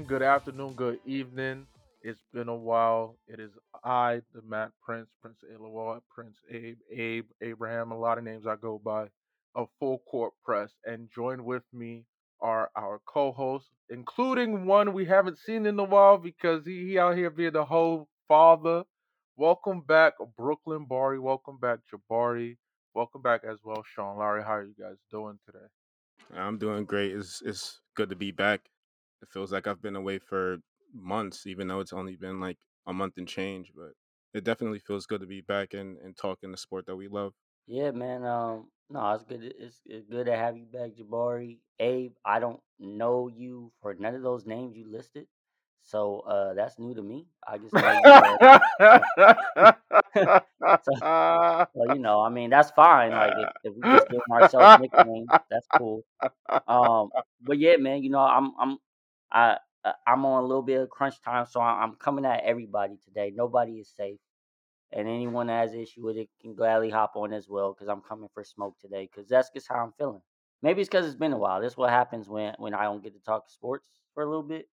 Good morning, good afternoon, good evening. It's been a while. It is I, the Matt Prince, Prince Ilawal, Prince Abe, Abe, Abraham, a lot of names I go by, a Full Court Press. And joined with me are our co-hosts, including one we haven't seen in a while because he, he out here being the whole father. Welcome back, Brooklyn Bari. Welcome back, Jabari. Welcome back as well, Sean Larry. How are you guys doing today? I'm doing great. It's it's good to be back. It feels like I've been away for months, even though it's only been like a month and change. But it definitely feels good to be back and, and talking the sport that we love. Yeah, man. Um, no, it's good. It's, it's good to have you back, Jabari. Abe, I don't know you for none of those names you listed, so uh, that's new to me. I just. Uh, so, you know, I mean, that's fine. Like if, if we just give ourselves nicknames, that's cool. Um, but yeah, man, you know, I'm I'm I uh, I'm on a little bit of crunch time, so I'm coming at everybody today. Nobody is safe, and anyone that has issue with it can gladly hop on as well because I'm coming for smoke today because that's just how I'm feeling. Maybe it's because it's been a while. This is what happens when when I don't get to talk sports for a little bit.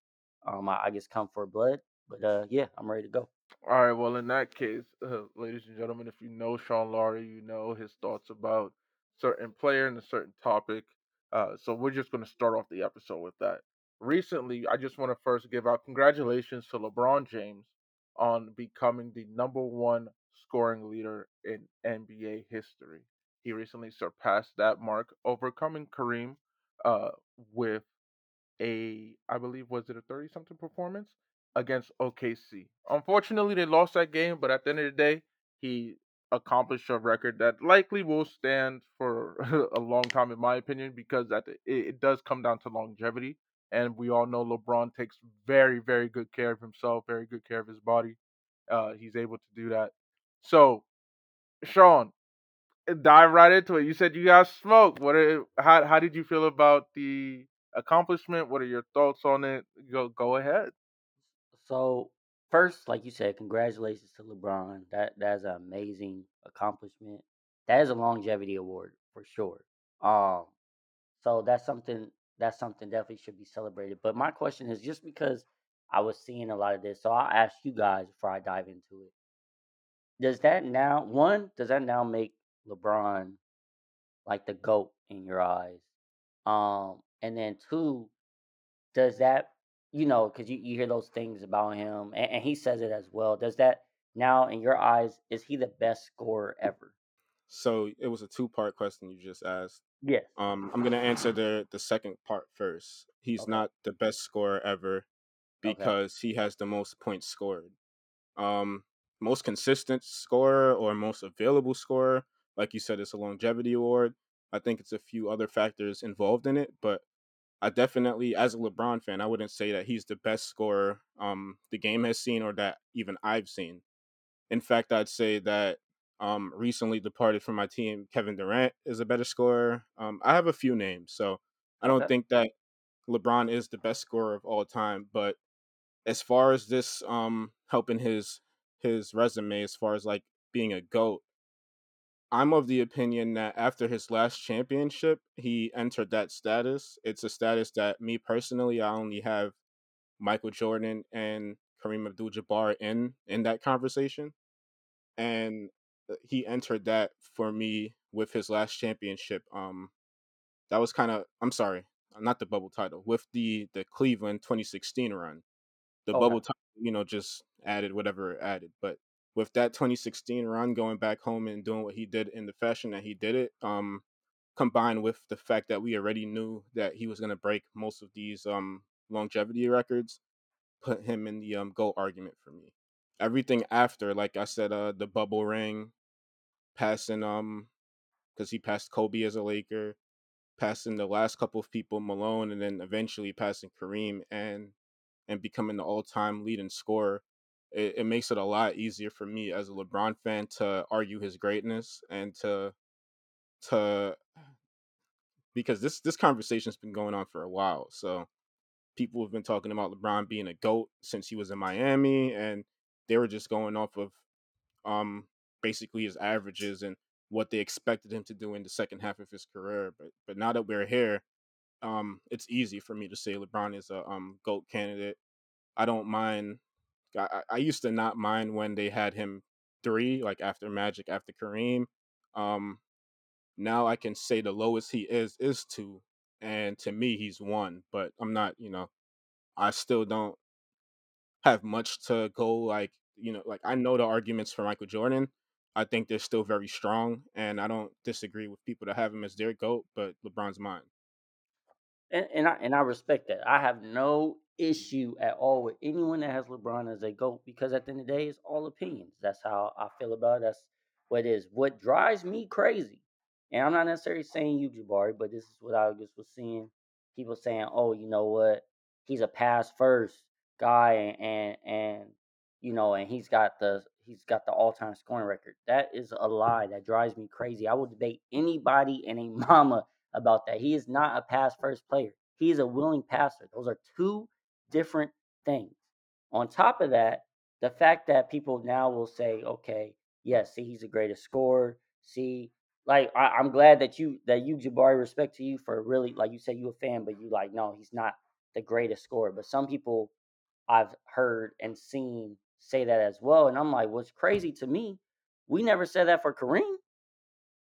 Um, I, I just come for blood, but uh, yeah, I'm ready to go. All right. Well, in that case, uh, ladies and gentlemen, if you know Sean Laurie, you know his thoughts about certain player and a certain topic. Uh, so we're just going to start off the episode with that. Recently, I just want to first give out congratulations to LeBron James on becoming the number one scoring leader in NBA history. He recently surpassed that mark, overcoming Kareem uh, with a, I believe, was it a 30 something performance against OKC. Unfortunately, they lost that game, but at the end of the day, he accomplished a record that likely will stand for a long time, in my opinion, because that it, it does come down to longevity. And we all know LeBron takes very, very good care of himself, very good care of his body. Uh, he's able to do that. So, Sean, dive right into it. You said you got smoke. What? Are, how how did you feel about the accomplishment? What are your thoughts on it? Go go ahead. So first, like you said, congratulations to LeBron. That that's an amazing accomplishment. That is a longevity award for sure. Um, so that's something that's something definitely should be celebrated. But my question is just because I was seeing a lot of this, so I'll ask you guys before I dive into it. Does that now one, does that now make LeBron like the GOAT in your eyes? Um, and then two, does that you know because you, you hear those things about him and, and he says it as well does that now in your eyes is he the best scorer ever So it was a two part question you just asked. Yes Um, I'm gonna answer the the second part first. He's okay not the best scorer ever okay because he has the most points scored. Um, most consistent scorer or most available scorer, like you said, it's a longevity award. I think it's a few other factors involved in it, but I definitely, as a LeBron fan, I wouldn't say that he's the best scorer um, the game has seen or that even I've seen. In fact, I'd say that um, recently departed from my team, Kevin Durant is a better scorer. Um, I have a few names, so I don't okay think that LeBron is the best scorer of all time. But as far as this um, helping his his resume, as far as like being a goat, I'm of the opinion that after his last championship, he entered that status. It's a status that me personally, I only have Michael Jordan and Kareem Abdul-Jabbar in in that conversation, and he entered that for me with his last championship. Um, that was kind of I'm sorry, not the bubble title with the the Cleveland 2016 run. The okay bubble title, you know, just added whatever it added, but with that 2016 run, going back home and doing what he did in the fashion that he did it, um, combined with the fact that we already knew that he was going to break most of these um longevity records, put him in the um GOAT argument for me. Everything after, like I said, uh, the bubble ring, passing um, because he passed Kobe as a Laker, passing the last couple of people, Malone, and then eventually passing Kareem and and becoming the all-time leading scorer. It, it makes it a lot easier for me as a LeBron fan to argue his greatness and to to because this this conversation's been going on for a while. So people have been talking about LeBron being a GOAT since he was in Miami and they were just going off of um basically his averages and what they expected him to do in the second half of his career. But but now that we're here, um, it's easy for me to say LeBron is a um GOAT candidate. I don't mind. I, I used to not mind when they had him three, like after Magic, after Kareem. Um, now I can say the lowest he is is two, and to me he's one. But I'm not, you know, I still don't have much to go like you know like I know the arguments for Michael Jordan. I think they're still very strong, and I don't disagree with people that have him as their goat, but LeBron's mine. And and I and I respect that. I have no issue at all with anyone that has LeBron as a GOAT because at the end of the day, it's all opinions. That's how I feel about it. That's what it is. What drives me crazy, and I'm not necessarily saying you, Jabari, but this is what I just was seeing people saying, oh, you know what? He's a pass first guy and, and and you know, and he's got the he's got the all time scoring record. That is a lie. That drives me crazy. I will debate anybody and a mama about that. He is not a pass first player. He is a willing passer. Those are two different things. On top of that, the fact that people now will say, okay, yes, see, he's the greatest scorer. See, like I, am glad that you that you Jabari respect to you for really like you said you a fan, but you like no, he's not the greatest scorer. But some people I've heard and seen say that as well, and I'm like, what's crazy to me? We never said that for Kareem.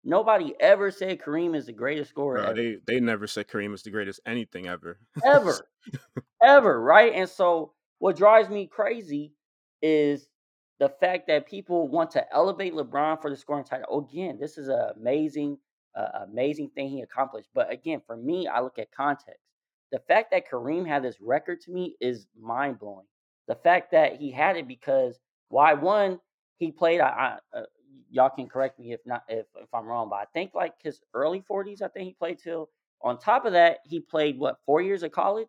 Nobody ever said Kareem is the greatest scorer. Bro, they they never said Kareem is the greatest anything ever. ever. ever, right? And so what drives me crazy is the fact that people want to elevate LeBron for the scoring title. Again, this is an amazing, uh, amazing thing he accomplished. But again, for me, I look at context. The fact that Kareem had this record to me is mind blowing. The fact that he had it because why one he played. I, I uh, y'all can correct me if not if, if I'm wrong, but I think like his early 40s. I think he played till. On top of that, he played what four years of college.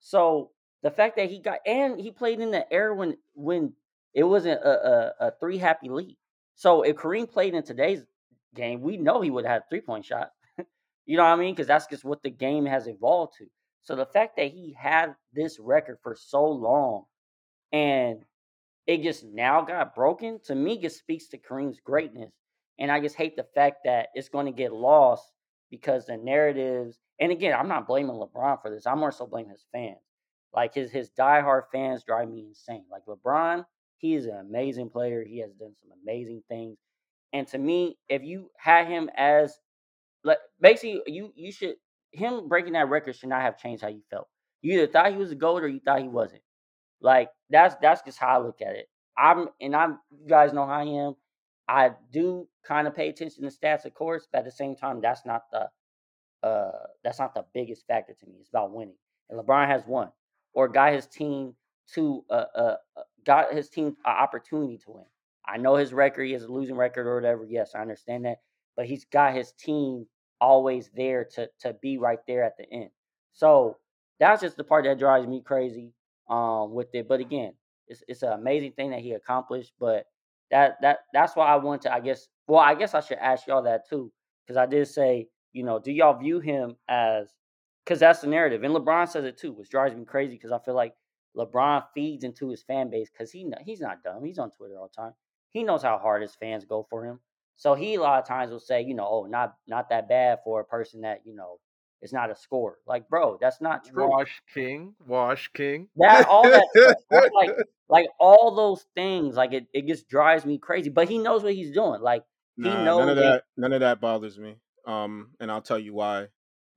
So the fact that he got and he played in the era when when it wasn't a, a, a three happy league. So if Kareem played in today's game, we know he would have three point shot. you know what I mean? Because that's just what the game has evolved to. So the fact that he had this record for so long and it just now got broken, to me, just speaks to Kareem's greatness. And I just hate the fact that it's going to get lost because the narratives. And again, I'm not blaming LeBron for this. I'm more so blaming his fans. Like his his diehard fans drive me insane. Like LeBron, he is an amazing player. He has done some amazing things. And to me, if you had him as like basically you you should him breaking that record should not have changed how you felt. You either thought he was a goat or you thought he wasn't. Like that's that's just how I look at it. I'm and I'm you guys know how I am. I do kind of pay attention to stats, of course, but at the same time, that's not the uh that's not the biggest factor to me. It's about winning. And LeBron has won or got his team to uh, uh got his team an opportunity to win. I know his record, he has a losing record or whatever. Yes, I understand that, but he's got his team always there to to be right there at the end. So that's just the part that drives me crazy um with it. But again, it's it's an amazing thing that he accomplished. But that that that's why I want to. I guess. Well, I guess I should ask y'all that too, because I did say, you know, do y'all view him as? Because that's the narrative, and LeBron says it too, which drives me crazy. Because I feel like LeBron feeds into his fan base because he he's not dumb. He's on Twitter all the time. He knows how hard his fans go for him. So he a lot of times will say, you know, oh, not not that bad for a person that you know is not a scorer. Like, bro, that's not true. Wash King, Wash King. That all that stuff, like like all those things, like it, it just drives me crazy. But he knows what he's doing. Like he Nah, knows none of that- that. None of that bothers me. Um, and I'll tell you why.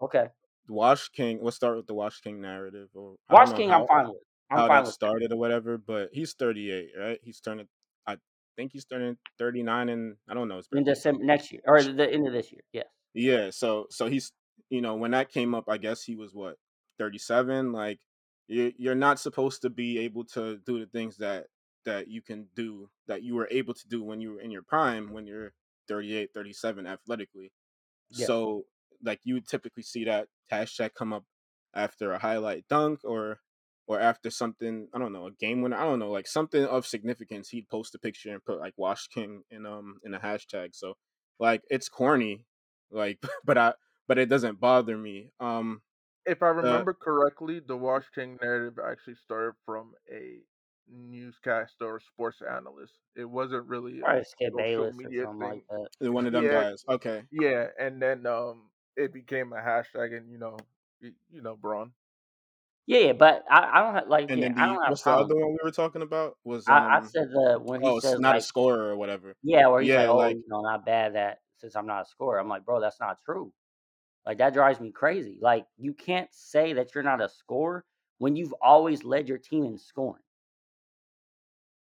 Okay, Wash King. Let's start with the Wash King narrative. Or Wash King, how, I'm fine with. I'm how fine that with. started or whatever. But he's 38, right? He's turning. I think he's turning 39, and I don't know his in. December next year or the end of this year. Yes. Yeah, so so he's you know when that came up, I guess he was what 37. Like you you're not supposed to be able to do the things that that you can do that you were able to do when you were in your prime when you're 38, 37 athletically. Yeah. So like you would typically see that hashtag come up after a highlight dunk or or after something I don't know a game winner I don't know like something of significance he'd post a picture and put like Wash King in um in a hashtag so like it's corny like but I but it doesn't bother me um If I remember correctly, the Wash King narrative actually started from a newscaster or sports analyst. It wasn't really a Skip social Bayless or something thing. like that. one of them Yeah. guys okay Yeah, and then um, it became a hashtag, and you know, you, you know, Bron. Yeah, but I, I don't have, like And yeah, then I the don't have what's the other one we were talking about was I, I um said the when he oh says not a scorer or whatever. yeah, or he's like, Yeah, oh, like you know, not bad that since I'm not a scorer. I'm like, bro, that's not true. Like that drives me crazy. Like you can't say that you're not a scorer when you've always led your team in scoring.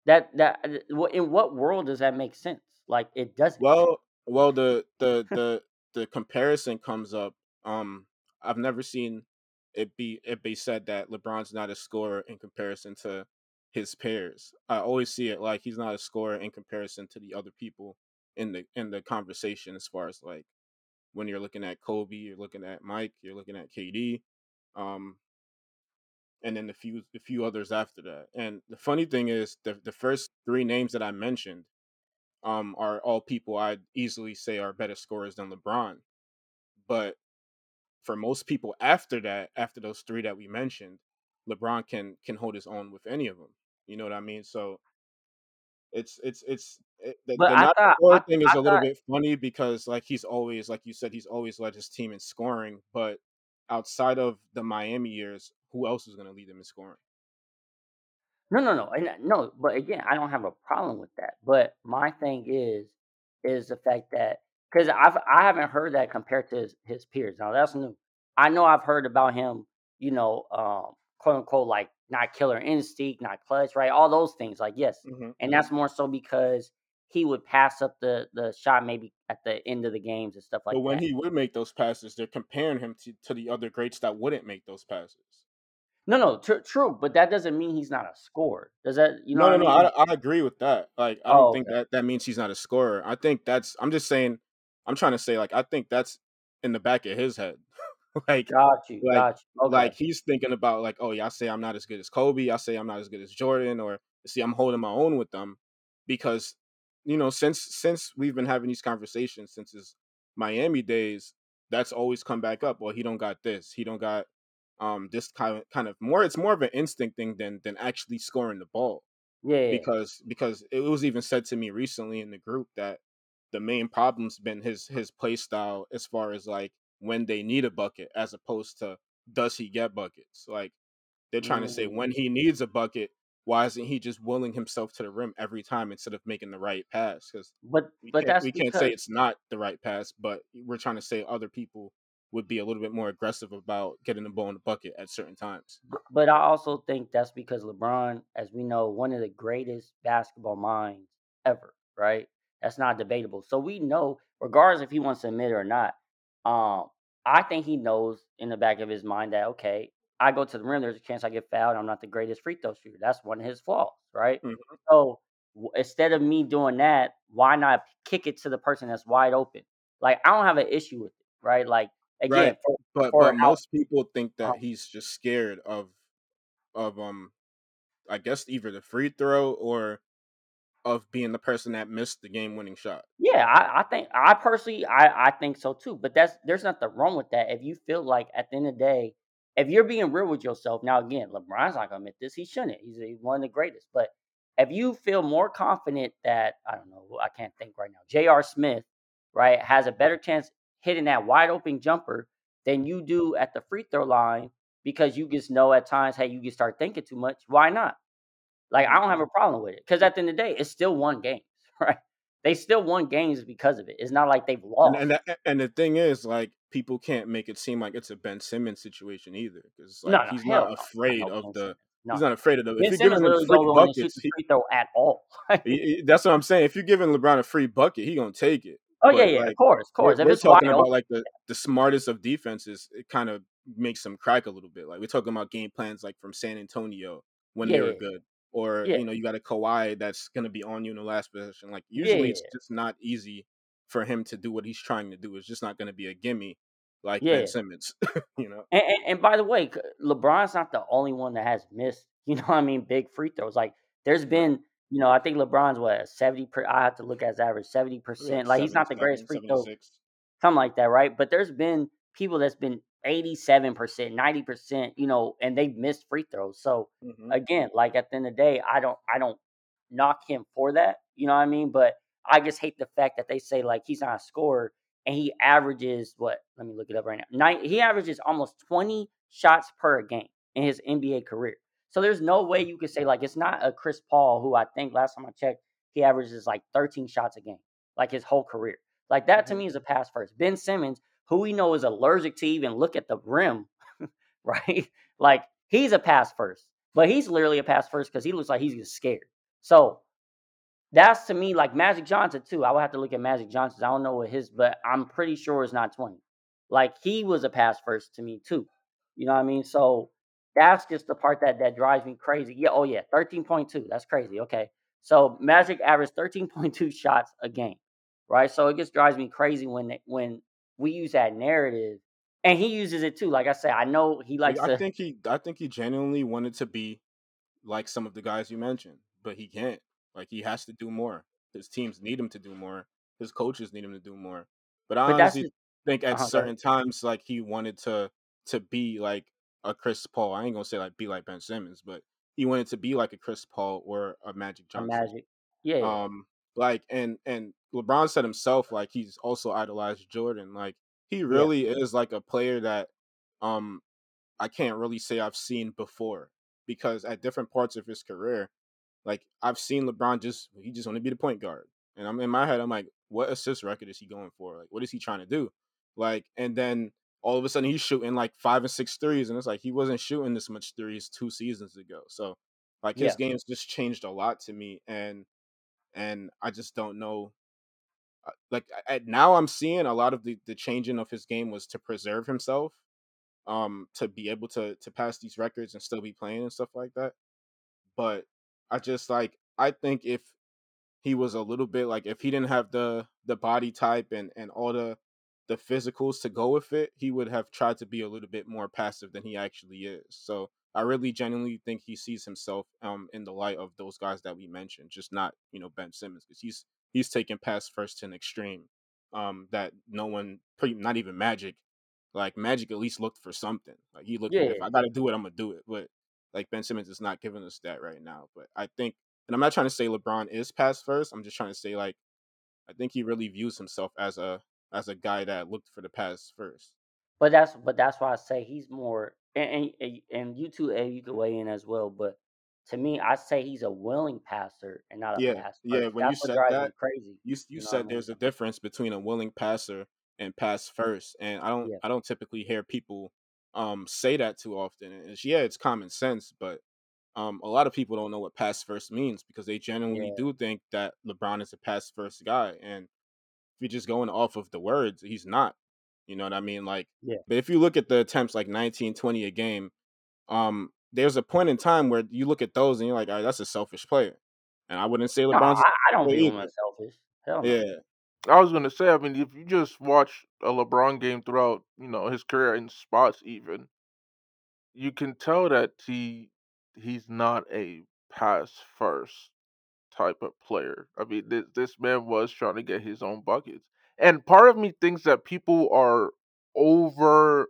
That that uh, in what world does that make sense? Like it doesn't. well well the the the the comparison comes up. Um I've never seen it be it be said that LeBron's not a scorer in comparison to his peers. I always see it like he's not a scorer in comparison to the other people in the in the conversation as far as like when you're looking at Kobe, you're looking at Mike, you're looking at KD, um, and then the few the few others after that. And the funny thing is, the the first three names that I mentioned, um, are all people I'd easily say are better scorers than LeBron. But for most people after that, after those three that we mentioned, LeBron can can hold his own with any of them. You know what I mean? So it's it's it's it, the, the not thought score I, thing is I a little bit funny because like he's always like you said he's always led his team in scoring, but outside of the Miami years, who else is going to lead them in scoring? No, no, no, and uh, no. But again, I don't have a problem with that. But my thing is, is the fact that because I've I haven't heard that compared to his, his peers. Now that's new. I know I've heard about him. You know, um, quote unquote, like not killer instinct, not clutch, right? All those things, like yes, hmm and that's more so because he would pass up the the shot maybe at the end of the games and stuff like But when that. he would make those passes, they're comparing him to, to the other greats that wouldn't make those passes. No, no, tr- true, but that doesn't mean he's not a scorer. Does that? You know No, no, I no. I, I agree with that. Like, I don't Oh, think okay. that that means he's not a scorer. I think that's. I'm just saying. I'm trying to say like I think that's in the back of his head. Like, Got you, like, got you. like he's thinking about like, oh yeah, I say I'm not as good as Kobe. I say I'm not as good as Jordan, or see I'm holding my own with them because you know since since we've been having these conversations since his Miami days, that's always come back up. Well, he don't got this. He don't got um this kind of kind of more. It's more of an instinct thing than than actually scoring the ball Yeah. because because it was even said to me recently in the group that the main problem's been his his play style as far as like when they need a bucket as opposed to does he get buckets like they're trying to say when Mm. he needs a bucket why isn't he just willing himself to the rim every time instead of making the right pass because But we but can't we can't say it's not the right pass but we're trying to say other people would be a little bit more aggressive about getting the ball in the bucket at certain times but I also think that's because LeBron, as we know, one of the greatest basketball minds ever, right? That's not debatable. So we know, regardless if he wants to admit it or not, um, I think he knows in the back of his mind that okay, I go to the rim, there's a chance I get fouled. I'm not the greatest free throw shooter. That's one of his flaws, right? Mhm. So w- instead of me doing that, why not kick it to the person that's wide open? Like I don't have an issue with it, right? Like again, right for but for but out. most people think that he's just scared of of um I guess either the free throw or of being the person that missed the game winning shot. Yeah, I, I think I personally I, I think so too. But that's there's nothing wrong with that. If you feel like at the end of the day, if you're being real with yourself, now again, LeBron's not gonna admit this, he shouldn't. He's, he's one of the greatest. But if you feel more confident that I don't know, I can't think right now, J.R. Smith, right, has a better chance hitting that wide open jumper than you do at the free throw line because you just know at times, hey, you can start thinking too much. Why not? Like I don't have mm-hmm. a problem with it because at the end of the day, it's still one game, right? They still won games because of it. It's not like they've lost. and that, and the thing is, like people can't make it seem like it's a Ben Simmons situation either, because like no, he's not no, afraid no of the he's not afraid of the if you're giving him free don't want to shoot buckets, he, free throw at all. he, that's what I'm saying. If you're giving LeBron a free bucket, he gonna take it. oh yeah, But yeah, of like course, of we're course. If we're it's wide talking about open, like the the smartest of defenses, it kind of makes them crack a little bit. Like we're talking about game plans like from San Antonio when yeah, they were yeah, good, or yeah, you know you got a Kawhi that's gonna be on you in the last possession. Like yeah, usually it's just not easy for him to do what he's trying to do. It's just not gonna be a gimme like yeah. Ben Simmons, you know. And, and and by the way, LeBron's not the only one that has missed. You know what I mean? Big free throws. Like there's been, you know, I think LeBron's what seventy per. I have to look at his average, seventy percent. Like he's not the 77, greatest free throw something like that, right? But there's been people that's been 87%, 90%, you know, and they've missed free throws. So hmm again, like at the end of the day, I don't I don't knock him for that. You know what I mean? But I just hate the fact that they say like he's not a scorer and he averages what? Let me look it up right now. Nine, he averages almost 20 shots per game in his NBA career. So there's no way you could say like it's not a Chris Paul who I think last time I checked he averages like 13 shots a game, like his whole career. Like that to Mhm. me is a pass first. Ben Simmons, who we know is allergic to even look at the rim, right? Like he's a pass first, but he's literally a pass first because he looks like he's just scared. So that's to me like Magic Johnson too. I would have to look at Magic Johnson. I don't know what his, but I'm pretty sure it's not 20. Like he was a pass first to me too. You know what I mean? So that's just the part that that drives me crazy. Yeah, oh yeah, 13.2. That's crazy. Okay. So Magic averaged 13.2 shots a game. Right? So it just drives me crazy when when we use that narrative and he uses it too. Like I said, I know he Like, likes I to think he, I think he genuinely wanted to be like some of the guys you mentioned, but he can't. Like, he has to do more. His teams need him to do more. His coaches need him to do more. But I but honestly think at uh-huh, certain times, like he wanted to to be like a Chris Paul. I ain't gonna say like be like Ben Simmons, but he wanted to be like a Chris Paul or a Magic A Johnson. Magic. Yeah, yeah. Um, like and and LeBron said himself, like he's also idolized Jordan. Like he Yeah. really is like a player that um I can't really say I've seen before because at different parts of his career, like I've seen LeBron just he just want to be the point guard, and I'm in my head I'm like, what assist record is he going for? Like, what is he trying to do? Like, and then all of a sudden he's shooting like five and six threes, and it's like he wasn't shooting this much threes two seasons ago. So, like his Yeah. game's just changed a lot to me, and and I just don't know. uh, Like now, I'm seeing a lot of the the changing of his game was to preserve himself, um, to be able to to pass these records and still be playing and stuff like that. But I just like I think if he was a little bit like if he didn't have the the body type and and all the the physicals to go with it, he would have tried to be a little bit more passive than he actually is. So I really genuinely think he sees himself um in the light of those guys that we mentioned, just not you know Ben Simmons because he's he's taking pass first to an extreme um that no one pretty not even Magic like Magic at least looked for something like he looked Yeah. if I got to do it I'm gonna do it but like Ben Simmons is not giving us that right now but I think and I'm not trying to say LeBron is pass first I'm just trying to say like I think he really views himself as a as a guy that looked for the pass first. But that's but that's why I say he's more and and, and you two A you could weigh in as well. But to me, I say he's a willing passer and not a Yeah, pass yeah. When you That's what said drives me that, crazy. you you You know what I said mean? there's a difference between a willing passer and pass first, and I don't Yeah. I don't typically hear people um say that too often. And it's, yeah, it's common sense, but um a lot of people don't know what pass first means because they genuinely Yeah. do think that LeBron is a pass first guy, and if you're just going off of the words, he's not. You know what I mean? Like, Yeah. but if you look at the attempts like 19, 20 a game, um, there's a point in time where you look at those and you're like, all right, that's a selfish player. And I wouldn't say No, LeBron's I, I don't player view him selfish. Hell no. Yeah, I was gonna say, I mean, if you just watch a LeBron game throughout, you know, his career in spots, even you can tell that he he's not a pass first type of player. I mean, this this man was trying to get his own buckets, and part of me thinks that people are over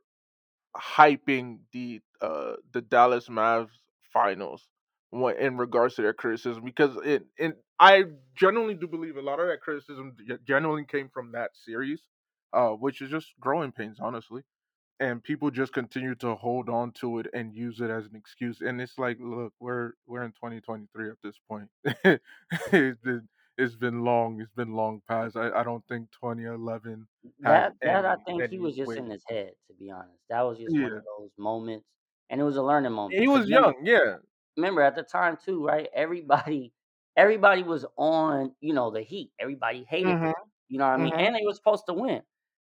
hyping the uh the Dallas Mavs finals when, in regards to their criticism because it and I genuinely do believe a lot of that criticism ge- genuinely came from that series, uh, which is just growing pains, honestly. And people just continue to hold on to it and use it as an excuse. And it's like, look, we're we're in 2023 at this point. it's been long. It's been long past. I, I don't think 2011 has That that I think he was just in his head, to be honest. That was just one of those moments, and it was a learning moment he was remember, young. Yeah. remember at the time too, right? Everybody, everybody was on, you know, the Heat. Everybody hated Mhm. them. You know what I mean? Mhm. And they were supposed to win,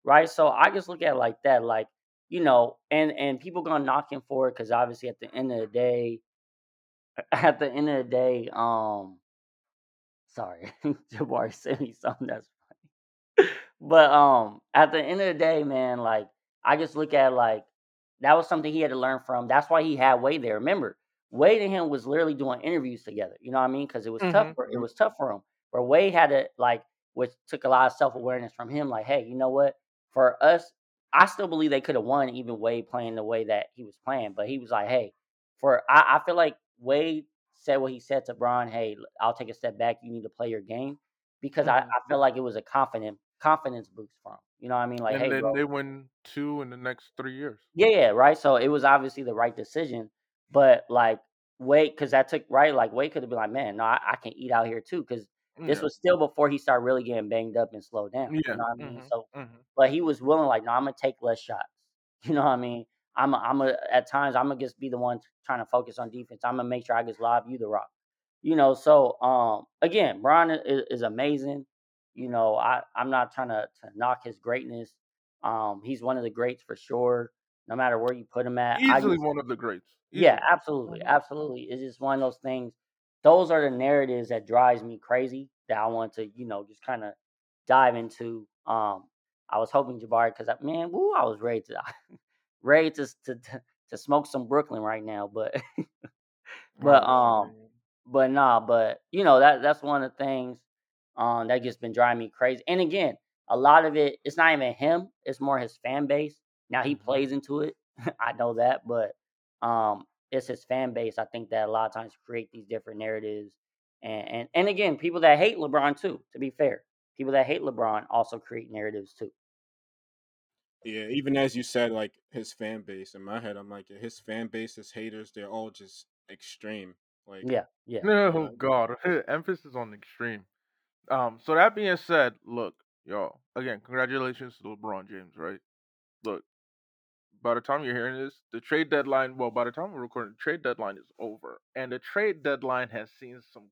right? So I just look at it like that, like you know, and and people gonna knock him for it because obviously at the end of the day, at the end of the day, um, sorry, Jabari sent me something that's funny. But um, at the end of the day, man, like I just look at like that was something he had to learn from. That's why he had Wade there. Remember, Wade and him was literally doing interviews together. You know what I mean? Because it was tough Mhm. for it was tough for him. Where Wade had to like, which took a lot of self awareness from him. Like, hey, you know what? For us, I still believe they could have won, even Wade playing the way that he was playing. But he was like, hey, for I, I feel like Wade said what he said to Bron. Hey, I'll take a step back. You need to play your game because I, Mhm. I feel like it was a confident confidence boost from. You know what I mean? Like, and hey, then bro. they win two in the next three years. Yeah, yeah, right. So it was obviously the right decision, but like Wade, because that took right. Like Wade could have been like, man, no, I, I can eat out here too, because this Yeah. was still before he started really getting banged up and slowed down. Yeah. You know what I mean? Mhm. So, Mhm. but he was willing, like, no, I'm gonna take less shots. You know what I mean? I'm, a, I'm a, at times I'm gonna just be the one trying to focus on defense. I'm gonna make sure I just lob you the rock. You know, so um, again, Brian is, is amazing. You know, I I'm not trying to, to knock his greatness. Um, he's one of the greats for sure. No matter where you put him at, Easily just one of the greats. yeah, absolutely, absolutely. It's just one of those things. Those are the narratives that drives me crazy that I want to, you know, just kind of dive into. Um, I was hoping Jabari because man, woo, I was ready to, ready to to to, smoke some Brooklyn right now, but but um, but nah, but you know that that's one of the things um that just been driving me crazy. And again, a lot of it it's not even him; it's more his fan base. Now he Mhm. plays into it, I know that, but um, it's his fan base. I think that a lot of times create these different narratives, and and and again, people that hate LeBron too. To be fair, people that hate LeBron also create narratives too. Yeah, even as you said, like his fan base. In my head, I'm like, his fan base, his haters, they're all just extreme. Like, Yeah, yeah. Oh uh, God, emphasis on extreme. Um, so that being said, look, y'all, again, congratulations to LeBron James, right? Look, by the time you're hearing this, the trade deadline, well, by the time we're recording, the trade deadline is over. And the trade deadline has seen some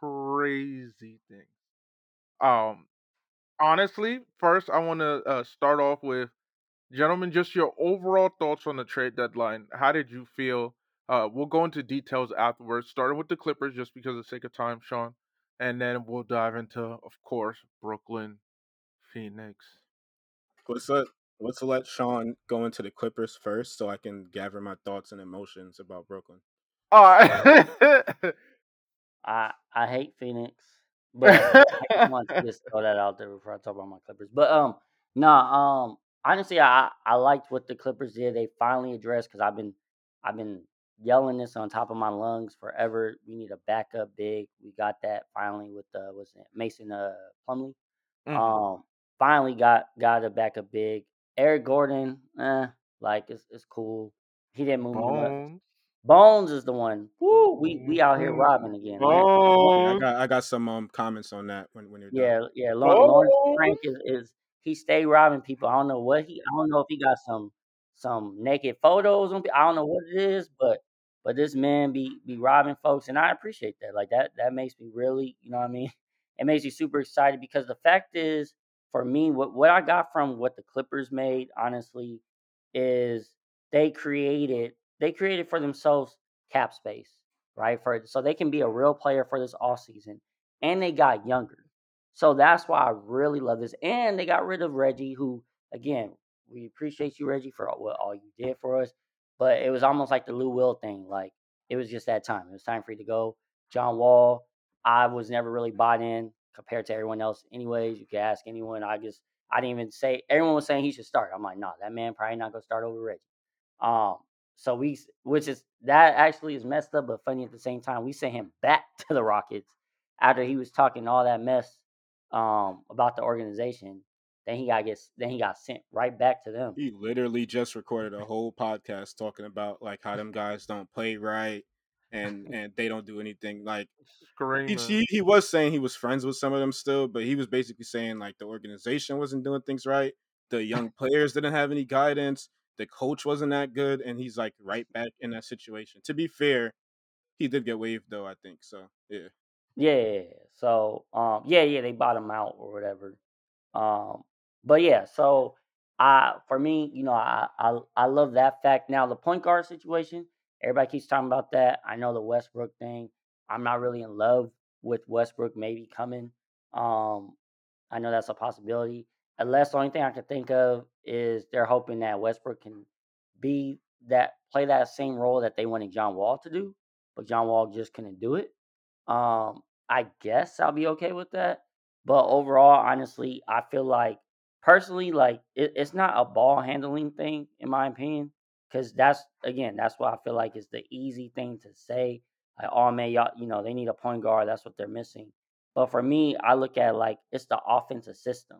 crazy things. Um, honestly, first I want to uh, start off with, gentlemen, just your overall thoughts on the trade deadline. How did you feel? Uh, we'll go into details afterwards, starting with the Clippers, just because of the sake of time, Sean, and then we'll dive into, of course, Brooklyn, Phoenix. let's let let's let Sean go into the Clippers first, so I can gather my thoughts and emotions about Brooklyn. All right. I I hate Phoenix, but I just want to just throw that out there before I talk about my Clippers. But um, no, um, honestly, I I liked what the Clippers did. They finally addressed because I've been I've been yelling this on top of my lungs forever. We need a backup big. We got that finally with uh, what's it Mason uh Plumlee. Mhm. Um, finally got got a backup big. Eric Gordon, eh, like it's it's cool. He didn't move me much. Bones. Bones is the one. Woo, we we out here Mhm. robbing again. Lawrence, Yeah, I got I got some um comments on that when when you're done. yeah, yeah. Lawrence Frank is, is he stay robbing people. I don't know what he. I don't know if he got some some naked photos on. I don't know what it is, but but this man be be robbing folks, and I appreciate that. Like that that makes me really, you know what I mean. It makes me super excited because the fact is, for me, what what I got from what the Clippers made, honestly, is they created they created for themselves cap space, right? For so they can be a real player for this off season, and they got younger. So that's why I really love this. And they got rid of Reggie, who again we appreciate you, Reggie, for all, what all you did for us. But it was almost like the Lou Will thing. Like it was just that time. It was time for you to go. John Wall, I was never really bought in compared to everyone else. Anyways, you can ask anyone. I just I didn't even say everyone was saying he should start. I'm like, nah, that man probably not gonna start over Reggie. Um, so we, which is that actually is messed up, but funny at the same time. We sent him back to the Rockets after he was talking all that mess um about the organization. Then he got gets then he got sent right back to them. He literally just recorded a whole podcast talking about like how them guys don't play right and and they don't do anything. Like he, he he was saying he was friends with some of them still, but he was basically saying like the organization wasn't doing things right. The young players didn't have any guidance. The coach wasn't that good, and he's like right back in that situation. To be fair, he did get waived though. I think so. Yeah. Yeah. So um yeah, yeah, they bought him out or whatever. Um but yeah, so I for me, you know, I I I love that fact. Now the point guard situation, everybody keeps talking about that. I know the Westbrook thing. I'm not really in love with Westbrook maybe coming. Um I know that's a possibility. Unless the only thing I can think of is they're hoping that Westbrook can be that play that same role that they wanted John Wall to do, but John Wall just couldn't do it. Um, I guess I'll be okay with that. But overall, honestly, I feel like personally, like it, it's not a ball handling thing, in my opinion. Cause that's again, that's what I feel like is the easy thing to say. Like, oh man, y'all, you know, they need a point guard. That's what they're missing. But for me, I look at like it's the offensive system.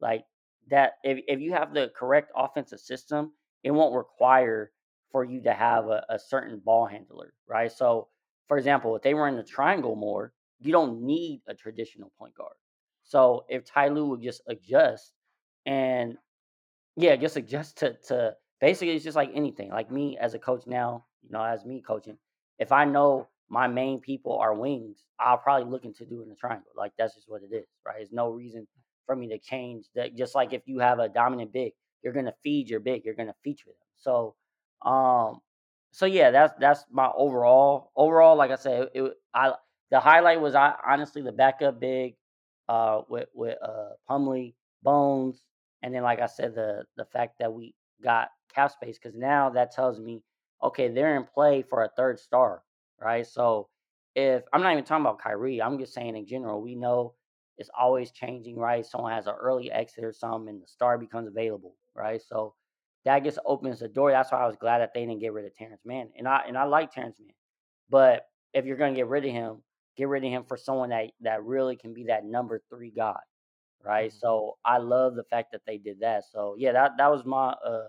Like that, if if you have the correct offensive system, it won't require for you to have a, a certain ball handler, right? So, for example, if they were in the triangle more, you don't need a traditional point guard. So if Ty Lue would just adjust and yeah, just adjust to to basically it's just like anything. Like me as a coach now, you know, as me coaching, if I know my main people are wings, I'll probably look into doing a triangle. Like that's just what it is, right? There's no reason for me to change that. Just like if you have a dominant big, you're gonna feed your big, you're gonna feature them. So, um, so yeah, that's that's my overall overall. Like I said, it, I the highlight was I honestly the backup big, uh, with with uh Plumlee Bones, and then like I said, the the fact that we got cap space because now that tells me okay, they're in play for a third star, right? So if I'm not even talking about Kyrie, I'm just saying in general, we know it's always changing, right? Someone has an early exit or something, and the star becomes available, right? So that just opens the door. That's why I was glad that they didn't get rid of Terrence Mann, and I and I like Terrence Mann, but if you're gonna get rid of him, get rid of him for someone that that really can be that number three guy, right? Mhm. So I love the fact that they did that. So yeah, that that was my uh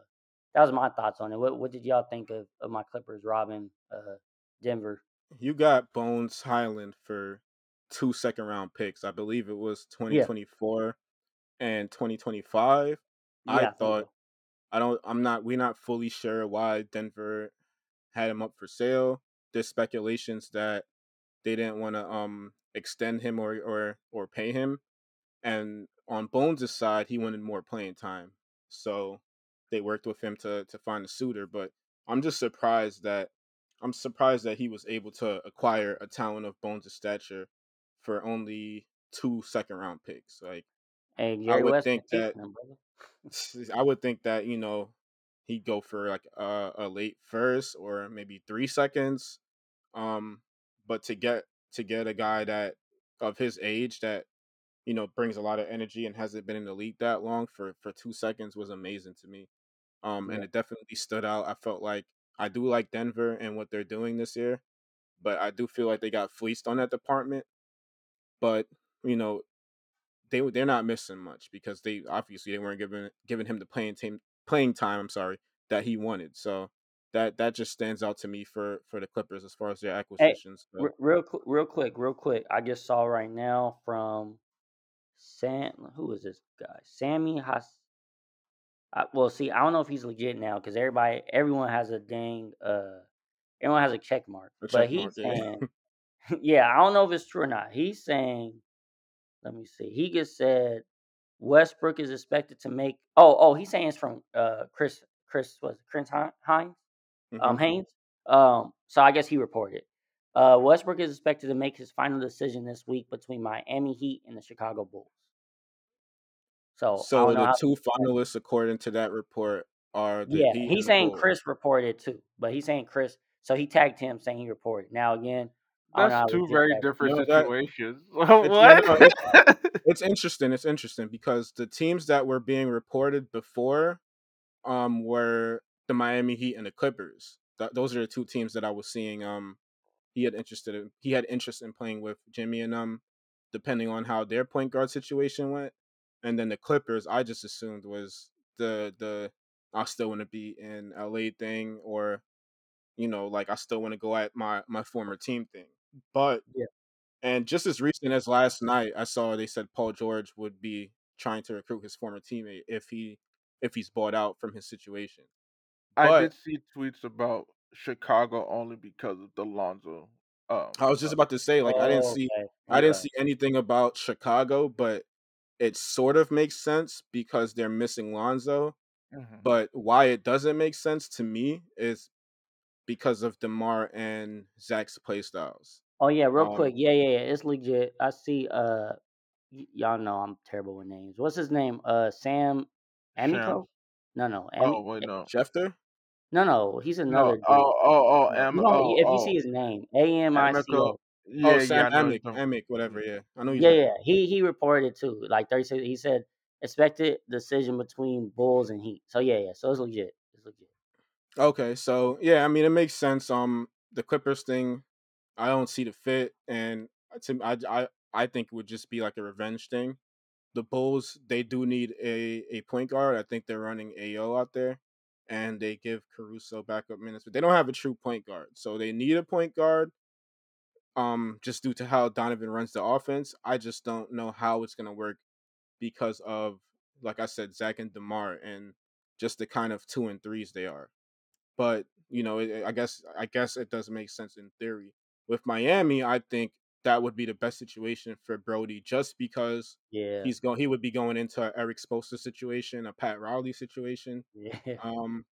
that was my thoughts on it. What what did y'all think of, of my Clippers robbing uh Denver? You got Bones Hyland for two second round picks. I believe it was 2024 and 2025. I yeah, I thought. I don't I'm not we're not fully sure why Denver had him up for sale. There's speculations that they didn't want to um extend him or or or pay him. And on Bones' side, he wanted more playing time. So they worked with him to to find a suitor. But I'm just surprised that I'm surprised that he was able to acquire a talent of Bones' stature for only two second round picks. Like Hey, I would West think that teaching them, brother. I would think that, you know, he'd go for like a, a late first or maybe three seconds. Um, but to get to get a guy that of his age that you know brings a lot of energy and hasn't been in the league that long for for two seconds was amazing to me. Um, and it definitely stood out. I felt like I do like Denver and what they're doing this year, but I do feel like they got fleeced on that department. But you know they they're not missing much because they obviously they weren't giving giving him the playing team playing time. I'm sorry that he wanted. So that that just stands out to me for for the Clippers as far as their acquisitions go. real real quick, real quick. I just saw right now from Sam. Who is this guy? Sammy Has. I, well, see, I don't know if he's legit now because everybody, everyone has a dang, uh, everyone has a check mark. A But check mark, he's yeah. yeah, I don't know if it's true or not. He's saying, let me see. He just said Westbrook is expected to make. Oh, oh, he's saying it's from uh Chris, Chris was Chris Hi- Hines, hmm um Haynes. Um, so I guess he reported. Uh, Westbrook is expected to make his final decision this week between Miami Heat and the Chicago Bulls. So So the two finalists, according to that report, are the Yeah, Heat he's saying. Chris reported too, but he's saying Chris. So he tagged him saying he reported. Now again, I don't know That's two very that different No, that situations. it's yeah, what? no, it's it's interesting. It's interesting because the teams that were being reported before um were the Miami Heat and the Clippers. Th- those are the two teams that I was seeing. Um, he had interested in he had interest in playing with Jimmy and um, depending on how their point guard situation went. And then the Clippers, I just assumed was the the I still want to be in LA thing, or you know, like I still want to go at my my former team thing. But Yeah. and just as recent as last night, I saw they said Paul George would be trying to recruit his former teammate if he if he's bought out from his situation. I did see tweets about Chicago only because of the Lonzo. Um, I was just uh, about to say, like, I didn't Oh, see okay. I didn't see anything about Chicago, but it sort of makes sense because they're missing Lonzo. hmm But why it doesn't make sense to me is because of Demar and Zach's play styles. Oh yeah, real Um, quick. Yeah, yeah, yeah. It's legit. I see. Uh, y- y'all know I'm terrible with names. What's his name? Uh, Sam. Amico? No, no, Oh Ami. wait, no, Schefter? No, no. He's no. another dude. Oh, oh, oh, No. Know, Oh, if you see oh, his name, A M I C. O. Oh, Yeah, Sam yeah. Amick, Amick, whatever. Yeah, I know Yeah, yeah. He he reported too. Like 36. He said expected decision between Bulls and Heat. So yeah, yeah. So it's legit. Okay, so yeah, I mean it makes sense. Um, the Clippers thing, I don't see the fit, and to I I I think it would just be like a revenge thing. the Bulls they do need a a point guard. I think they're running Ayo out there, and they give Caruso backup minutes, but they don't have a true point guard. So they need a point guard. Um, just due to how Donovan runs the offense, I just don't know how it's gonna work because of like I said, Zach and Demar, and just the kind of two and threes they are. But you know, it, I guess I guess it does make sense in theory. With Miami, I think that would be the best situation for Brody, just because Yeah, he's going. He would be going into Erik Spoelstra situation, a Pat Riley situation. yeah, Um,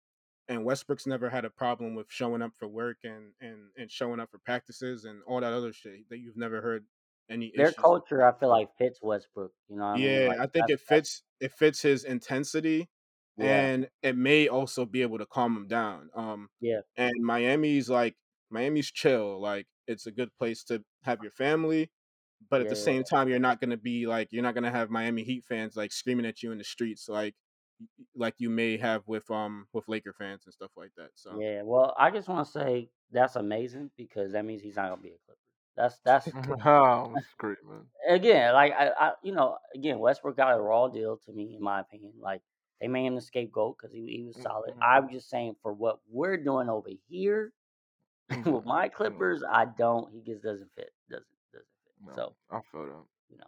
and Westbrook's never had a problem with showing up for work and and and showing up for practices and all that other shit that you've never heard any their issues culture, I feel like fits Westbrook. You know what I mean? Yeah, Like I think it fits. It fits his intensity, yeah, and it may also be able to calm him down. Um, yeah, and Miami's like Miami's chill. Like it's a good place to have your family, but at yeah, the yeah. same time, you're not gonna be like you're not gonna have Miami Heat fans like screaming at you in the streets like like you may have with um with Laker fans and stuff like that. So Yeah, well, I just want to say that's amazing because that means he's not gonna be a Clipper. That's that's oh, that's great, man. again, like I, I, you know, again, Westbrook got a raw deal to me, in my opinion. Like they made him the scapegoat because he he was solid. Mhm. I'm just saying for what we're doing over here No, with my no, Clippers, I don't. He just doesn't fit. Doesn't doesn't fit. no. So I feel that. you know,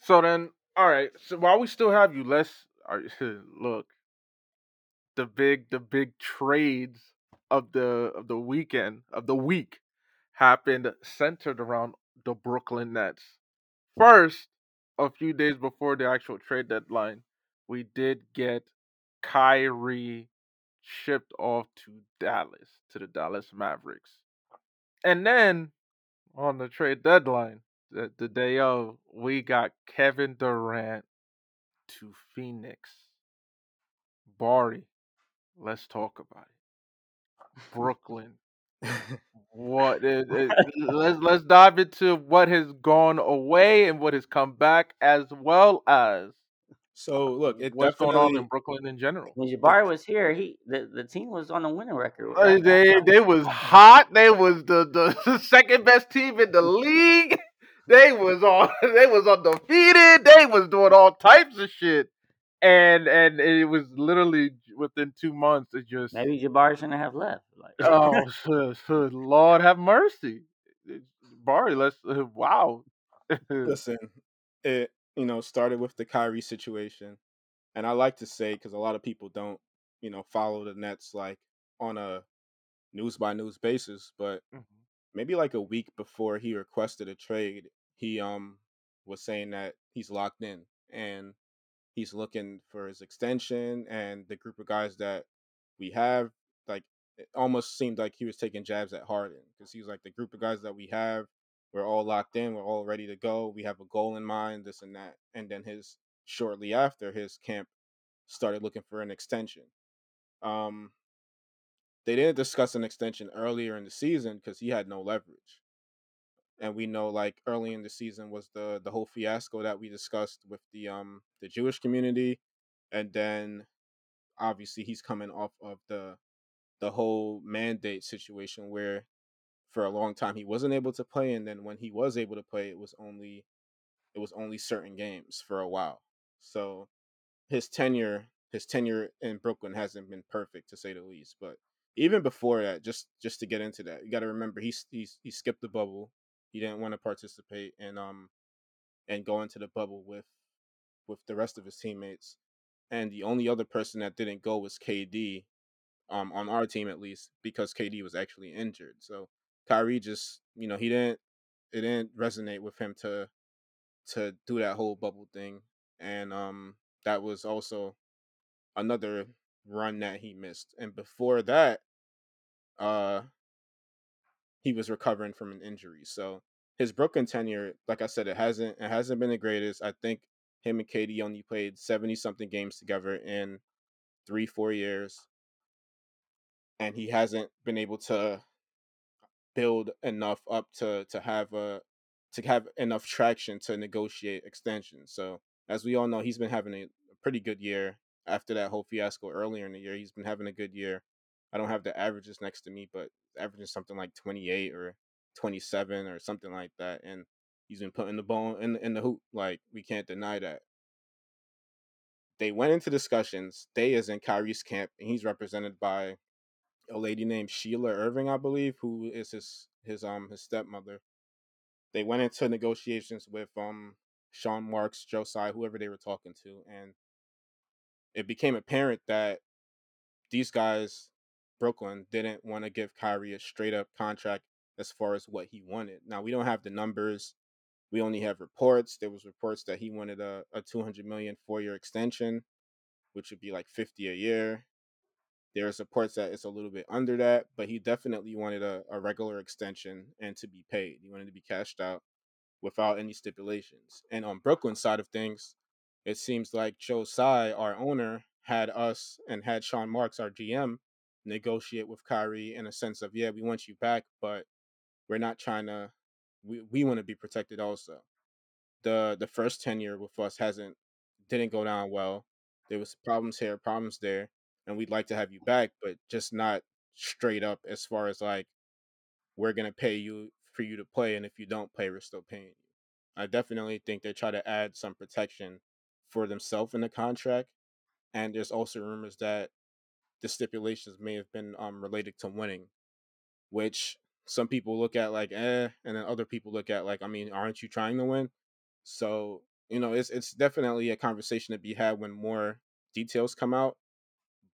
So then, all right. So while we still have you, let's right, look the big the big trades of the of the weekend of the week happened centered around the Brooklyn Nets. First, a few days before the actual trade deadline, we did get Kyrie shipped off to Dallas to the Dallas Mavericks, and then on the trade deadline, the, the day of, we got Kevin Durant to Phoenix. Bari, let's talk about it. Brooklyn. What it, it, let's let's dive into what has gone away and what has come back, as well as so look, it what's going on in Brooklyn in general. when it, Jabari was here, he the, the team was on a winning record. Uh, That that They they was hot. They was the, the second best team in the league. They was on they was undefeated. They was doing all types of shit. And and it was literally within two months it just Maybe Jabari shouldn't have left. Like oh sh- sh- Lord have mercy. Bari, let's uh, wow. listen, it you know started with the Kyrie situation, and I like to say because a lot of people don't you know follow the Nets like on a news by news basis, but Mhm. maybe like a week before he requested a trade, he um was saying that he's locked in and he's looking for his extension and the group of guys that we have like it almost seemed like he was taking jabs at Harden because he's like the group of guys that we have we're all locked in we're all ready to go we have a goal in mind this and that and then his shortly after his camp started looking for an extension. Um they didn't discuss an extension earlier in the season because he had no leverage. And we know like early in the season was the the whole fiasco that we discussed with the um the Jewish community and then obviously he's coming off of the the whole mandate situation where for a long time he wasn't able to play and then when he was able to play it was only it was only certain games for a while. So his tenure his tenure in Brooklyn hasn't been perfect to say the least but even before that just just to get into that you got to remember he's he skipped the bubble. He didn't want to participate and um and go into the bubble with with the rest of his teammates. And the only other person that didn't go was KD um on our team at least because KD was actually injured. So Kyrie just you know he didn't it didn't resonate with him to to do that whole bubble thing and um that was also another run that he missed and before that uh he was recovering from an injury so his Brooklyn tenure like I said it hasn't it hasn't been the greatest. I think him and KD only played 70 something games together in 3 4 years and he hasn't been able to build enough up to to have a to have enough traction to negotiate extensions. So as we all know, he's been having a, pretty good year after that whole fiasco earlier in the year. He's been having a good year. I don't have the averages next to me, but averaging something like 28 or 27 or something like that, and he's been putting the ball in in the hoop. Like we can't deny that. they went into discussions. Day is in Kyrie's camp, and he's represented by a lady named Sheila Irving, I believe, who is his his um his stepmother. They went into negotiations with um Sean Marks, Tsai, whoever they were talking to, and it became apparent that these guys, Brooklyn, didn't want to give Kyrie a straight up contract as far as what he wanted. Now we don't have the numbers. We only have reports. There was reports that he wanted a, a 200 million four year extension, which would be like 50 a year. There's reports that it's a little bit under that, but he definitely wanted a, a regular extension and to be paid. He wanted to be cashed out without any stipulations. And on Brooklyn side of things, it seems like Joe Tsai, our owner, had us and had Sean Marks, our GM, negotiate with Kyrie in a sense of, yeah, we want you back, but we're not trying to we, we want to be protected also. The the first tenure with us hasn't didn't go down well. There was problems here, problems there, and we'd like to have you back, but just not straight up as far as like we're gonna pay you for you to play, and if you don't play, we're still paying you. I definitely think they try to add some protection for themselves in the contract, and there's also rumors that the stipulations may have been um related to winning, which some people look at like eh, and then other people look at like I mean, aren't you trying to win? So you know, it's it's definitely a conversation to be had when more details come out,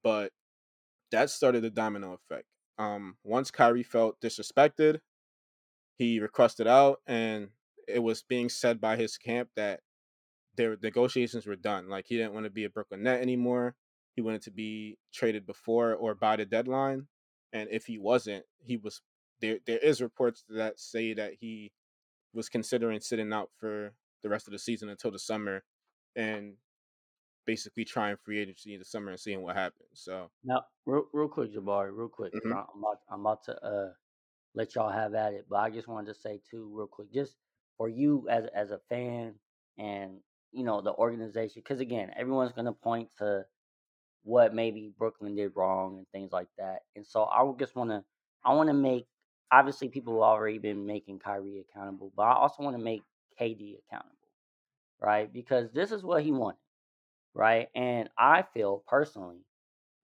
but that started a domino effect. Um, once Kyrie felt disrespected, he requested out, and it was being said by his camp that their negotiations were done. Like he didn't want to be a Brooklyn Net anymore. He wanted to be traded before or by the deadline. And if he wasn't, he was there there is reports that say that he was considering sitting out for the rest of the season until the summer and basically trying free agency in the summer and seeing what happens. So now, real, real quick, Jabari, real quick, Mhm. I'm about, I'm about to uh let y'all have at it, but I just wanted to say too, real quick, just for you as as a fan and you know the organization, because again, everyone's gonna point to what maybe Brooklyn did wrong and things like that, and so I just want to, I want to make obviously people have already been making Kyrie accountable, but I also want to make KD accountable, right? Because this is what he wanted, right? And I feel personally,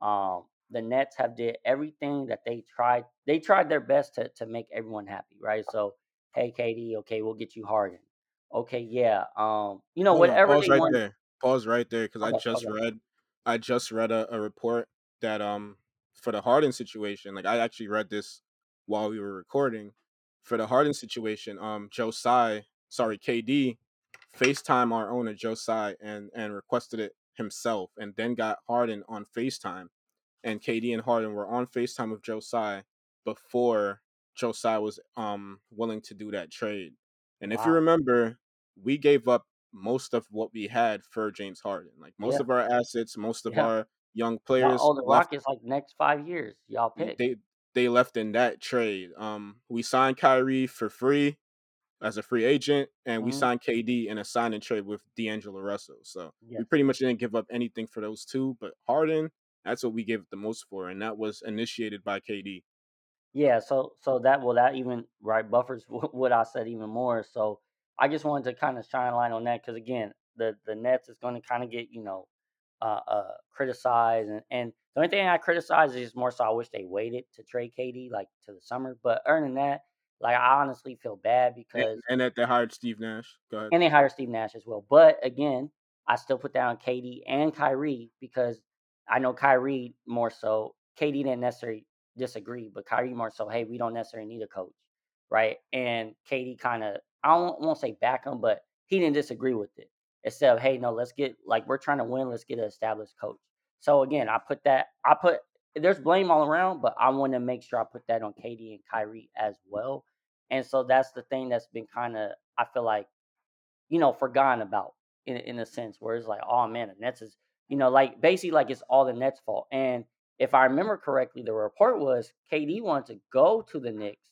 um, the Nets have did everything that they tried. They tried their best to to make everyone happy, right? So, hey, KD, okay, we'll get you Harden. Okay, yeah, um, you know, Hold on, whatever pause they right want. there. Pause right there because I just okay. read, I just read a, a report that um for the Harden situation, like I actually read this while we were recording. For the Harden situation, um Joe Tsai, sorry KD, FaceTime our owner Joe Tsai and and requested it himself, and then got Harden on FaceTime, and KD and Harden were on FaceTime with Joe Tsai before Joe Tsai was um willing to do that trade. And if you remember, we gave up most of what we had for James Harden. Like most Yeah, of our assets, most of yeah. our young players owe the Rockets like next five years. Y'all pick. they they left in that trade. Um we signed Kyrie for free as a free agent and we hmm signed KD in a sign and trade with D'Angelo Russell. So we pretty much didn't give up anything for those two, but Harden, that's what we gave it the most for and that was initiated by KD. Yeah, so so that well that even right buffers what I said even more. So I just wanted to kind of shine a light on that because again, the the Nets is going to kind of get you know uh uh criticized and and the only thing I criticize is more so I wish they waited to trade KD like to the summer. But earning that, like I honestly feel bad because and that they hired Steve Nash. Go ahead. and they hired Steve Nash as well. But again, I still put down KD and Kyrie because I know Kyrie more so. KD didn't necessarily disagree, but Kyrie more so. Hey, we don't necessarily need a coach, right? And KD kind of I won't, won't say back him, but he didn't disagree with it. Instead of hey, no, let's get like we're trying to win. Let's get an established coach. So again, I put that. I put there's blame all around, but I want to make sure I put that on KD and Kyrie as well. And so that's the thing that's been kind of I feel like you know, forgotten about in in a sense where it's like, oh man, the Nets is, you know, like basically like it's all the Nets' fault. And if I remember correctly, the report was KD wanted to go to the Knicks,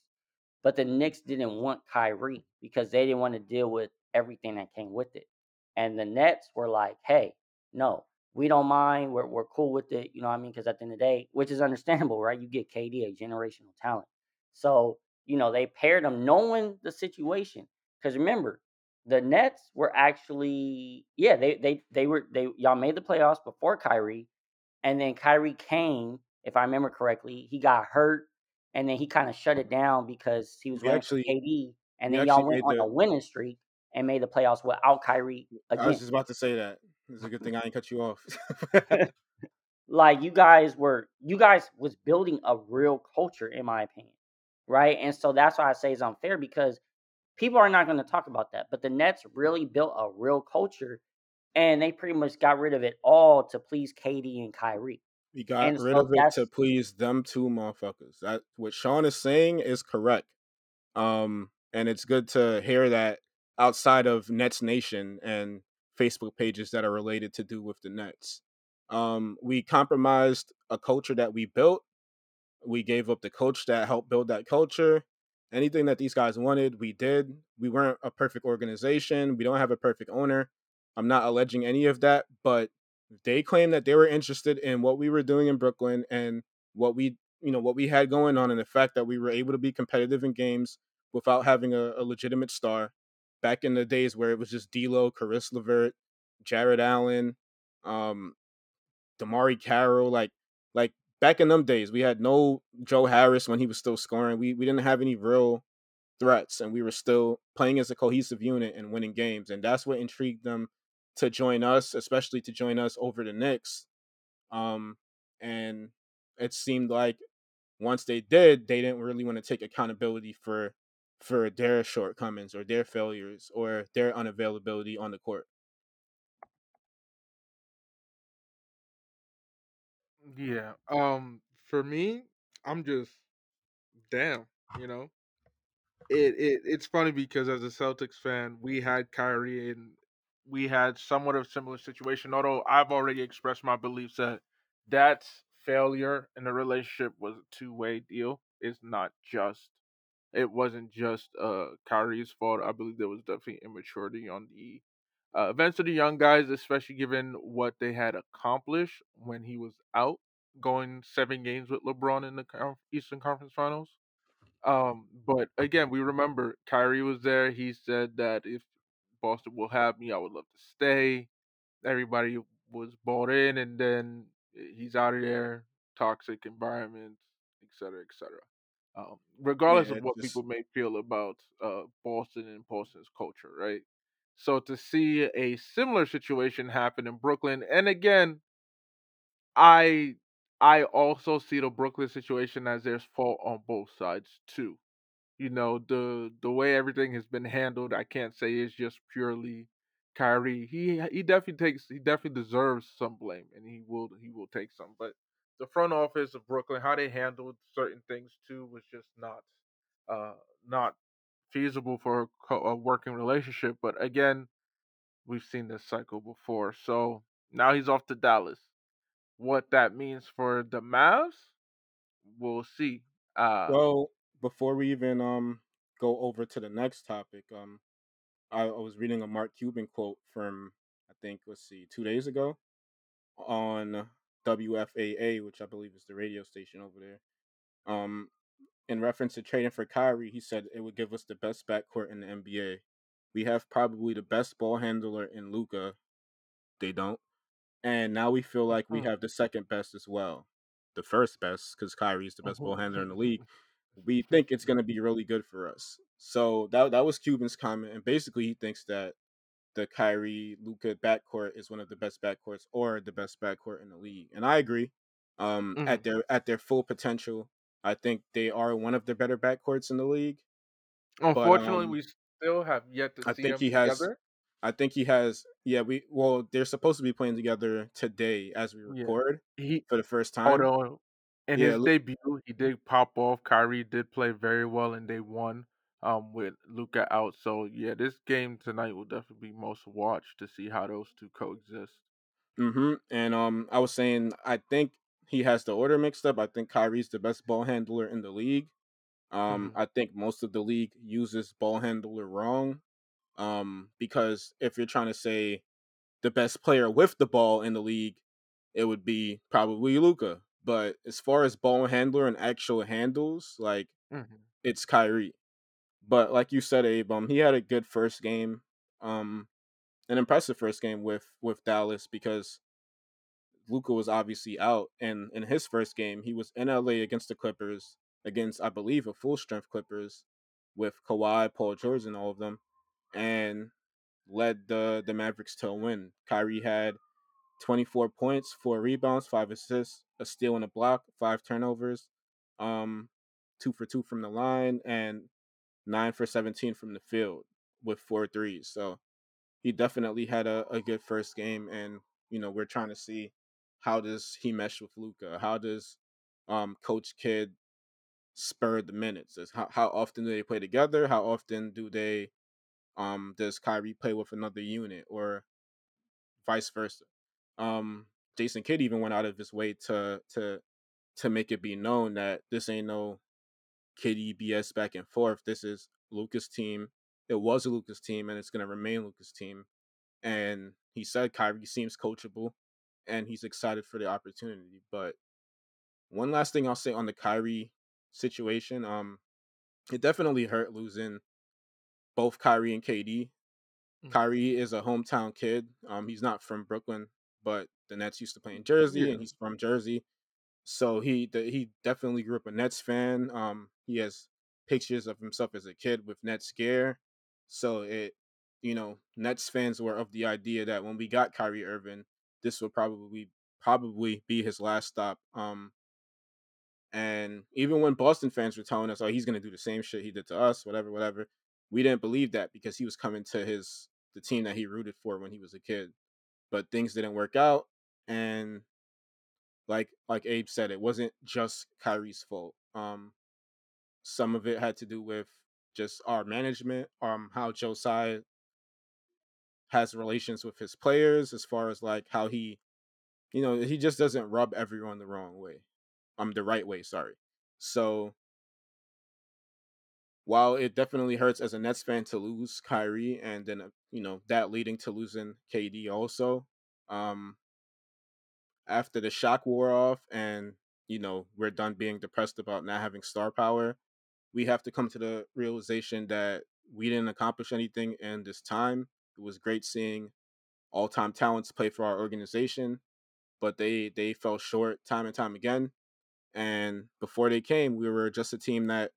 but the Knicks didn't want Kyrie because they didn't want to deal with everything that came with it. And the Nets were like, hey, no, we don't mind. We're we're cool with it. You know what I mean? Because at the end of the day, which is understandable, right? You get KD, a generational talent. So, you know, they paired him knowing the situation. Because remember, the Nets were actually yeah they they they were they y'all made the playoffs before Kyrie, and then Kyrie came if I remember correctly he got hurt and then he kind of shut it down because he was actually KD and then y'all went on a winning streak and made the playoffs without Kyrie I was just about to say that. It's a good thing I didn't cut you off. like you guys were you guys was building a real culture in my opinion right and so that's why i say it's unfair because people are not going to talk about that but the nets really built a real culture and they pretty much got rid of it all to please KD and kyrie we got and rid so of it to please them two motherfuckers. That what Sean is saying is correct. Um, and it's good to hear that outside of Nets Nation and Facebook pages that are related to do with the Nets. Um, we compromised a culture that we built. We gave up the coach that helped build that culture. Anything that these guys wanted, we did. We weren't a perfect organization. We don't have a perfect owner. I'm not alleging any of that, but they claim that they were interested in what we were doing in Brooklyn and what we, you know, what we had going on, and the fact that we were able to be competitive in games without having a, a legitimate star. Back in the days where it was just D'Lo, Caris LeVert, Jarrett Allen, um, DeMarre Carroll, like like back in them days, we had no Joe Harris when he was still scoring. We we didn't have any real threats, and we were still playing as a cohesive unit and winning games, and that's what intrigued them to join us, especially to join us over the Knicks. Um, and it seemed like once they did, they didn't really want to take accountability for for their shortcomings or their failures or their unavailability on the court. Yeah. Um. For me, I'm just damn. You know, it, it it's funny because as a Celtics fan, we had Kyrie and we had somewhat of a similar situation. Although I've already expressed my beliefs that that failure in the relationship was a two way deal. It's not just. It wasn't just uh Kyrie's fault. I believe there was definitely immaturity on the uh, events of the young guys, especially given what they had accomplished when he was out, going seven games with LeBron in the Eastern Conference Finals. Um, but again, we remember Kyrie was there. He said that if Boston will have me, I would love to stay. Everybody was bought in, and then he's out of there. Toxic environment, et cetera, et cetera. Um, regardless Yeah, of what just people may feel about uh, Boston and Boston's culture, right? So to see a similar situation happen in Brooklyn, and again, I I also see the Brooklyn situation as there's fault on both sides too. You know, the the way everything has been handled, I can't say is just purely Kyrie. He he definitely takes he definitely deserves some blame and he will he will take some. But the front office of Brooklyn, how they handled certain things too was just not uh not feasible for a, a working relationship. But again, we've seen this cycle before. So now he's off to Dallas. What that means for the Mavs, we'll see. Uh well before we even um go over to the next topic, um I, I was reading a Mark Cuban quote from I think let's see two days ago on WFAA, which I believe is the radio station over there. Um, in reference to trading for Kyrie, he said it would give us the best backcourt in the NBA. We have probably the best ball handler in Luka. They don't, and now we feel like we have the second best as well, the first best because Kyrie is the best ball handler in the league. We think it's going to be really good for us. So that that was Cuban's comment, and basically he thinks that the Kyrie Luka backcourt is one of the best backcourts or the best backcourt in the league. And I agree. Um, mhm. at their at their full potential, I think they are one of the better backcourts in the league. But Unfortunately, um, we still have yet to I see think he has. I think he has. Yeah, we well, they're supposed to be playing together today as we Yeah, record he for the first time. although in Yeah, his Lu- debut he did pop off. Kyrie did play very well, and they won. Um, with Luka out, so yeah, this game tonight will definitely be most watched to see how those two coexist. Mm-hmm. And um, I was saying, I think he has the order mixed up. I think Kyrie's the best ball handler in the league. Um, hmm I think most of the league uses ball handler wrong. Um, because if you're trying to say the best player with the ball in the league, it would be probably Luka. But as far as ball handler and actual handles, like hmm it's Kyrie. But like you said, Abe, um, he had a good first game. um, an impressive first game with with Dallas because Luka was obviously out, and in his first game, he was in LA against the Clippers, against I believe a full strength Clippers, with Kawhi, Paul George, and all of them, and led the the Mavericks to a win. Kyrie had 24 points, four rebounds, five assists, a steal and a block, five turnovers, um, two for two from the line, and nine for 17 from the field with four threes. So he definitely had a, a good first game, and you know we're trying to see how does he mesh with Luka? How does um, Coach Kidd spur the minutes? Is how how often do they play together? How often do they um does Kyrie play with another unit or vice versa? Um, Jason Kidd even went out of his way to to to make it be known that this ain't no KD BS back and forth. This is Luka's team. It was a Luka's team, and it's gonna remain Luka's team. And he said Kyrie seems coachable, and he's excited for the opportunity. But one last thing I'll say on the Kyrie situation, um, it definitely hurt losing both Kyrie and KD. Mm. Kyrie is a hometown kid. Um, he's not from Brooklyn, but the Nets used to play in Jersey, Yeah. and he's from Jersey. So he the, he definitely grew up a Nets fan. Um, he has pictures of himself as a kid with Nets gear. So it, you know, Nets fans were of the idea that when we got Kyrie Irving, this would probably probably be his last stop. Um, and even when Boston fans were telling us, "Oh, he's gonna do the same shit he did to us," whatever, whatever, we didn't believe that because he was coming to his the team that he rooted for when he was a kid. But things didn't work out, and like like Abe said, it wasn't just Kyrie's fault. Um, some of it had to do with just our management, um, how Joe Tsai has relations with his players, as far as like how he, you know, he just doesn't rub everyone the wrong way, um, the right way. Sorry. So while it definitely hurts as a Nets fan to lose Kyrie, and then uh, you know that leading to losing KD also, um, after the shock wore off and you know we're done being depressed about not having star power we have to come to the realization that we didn't accomplish anything in this time. It was great seeing all-time talents play for our organization but they they fell short time and time again and before they came we were just a team that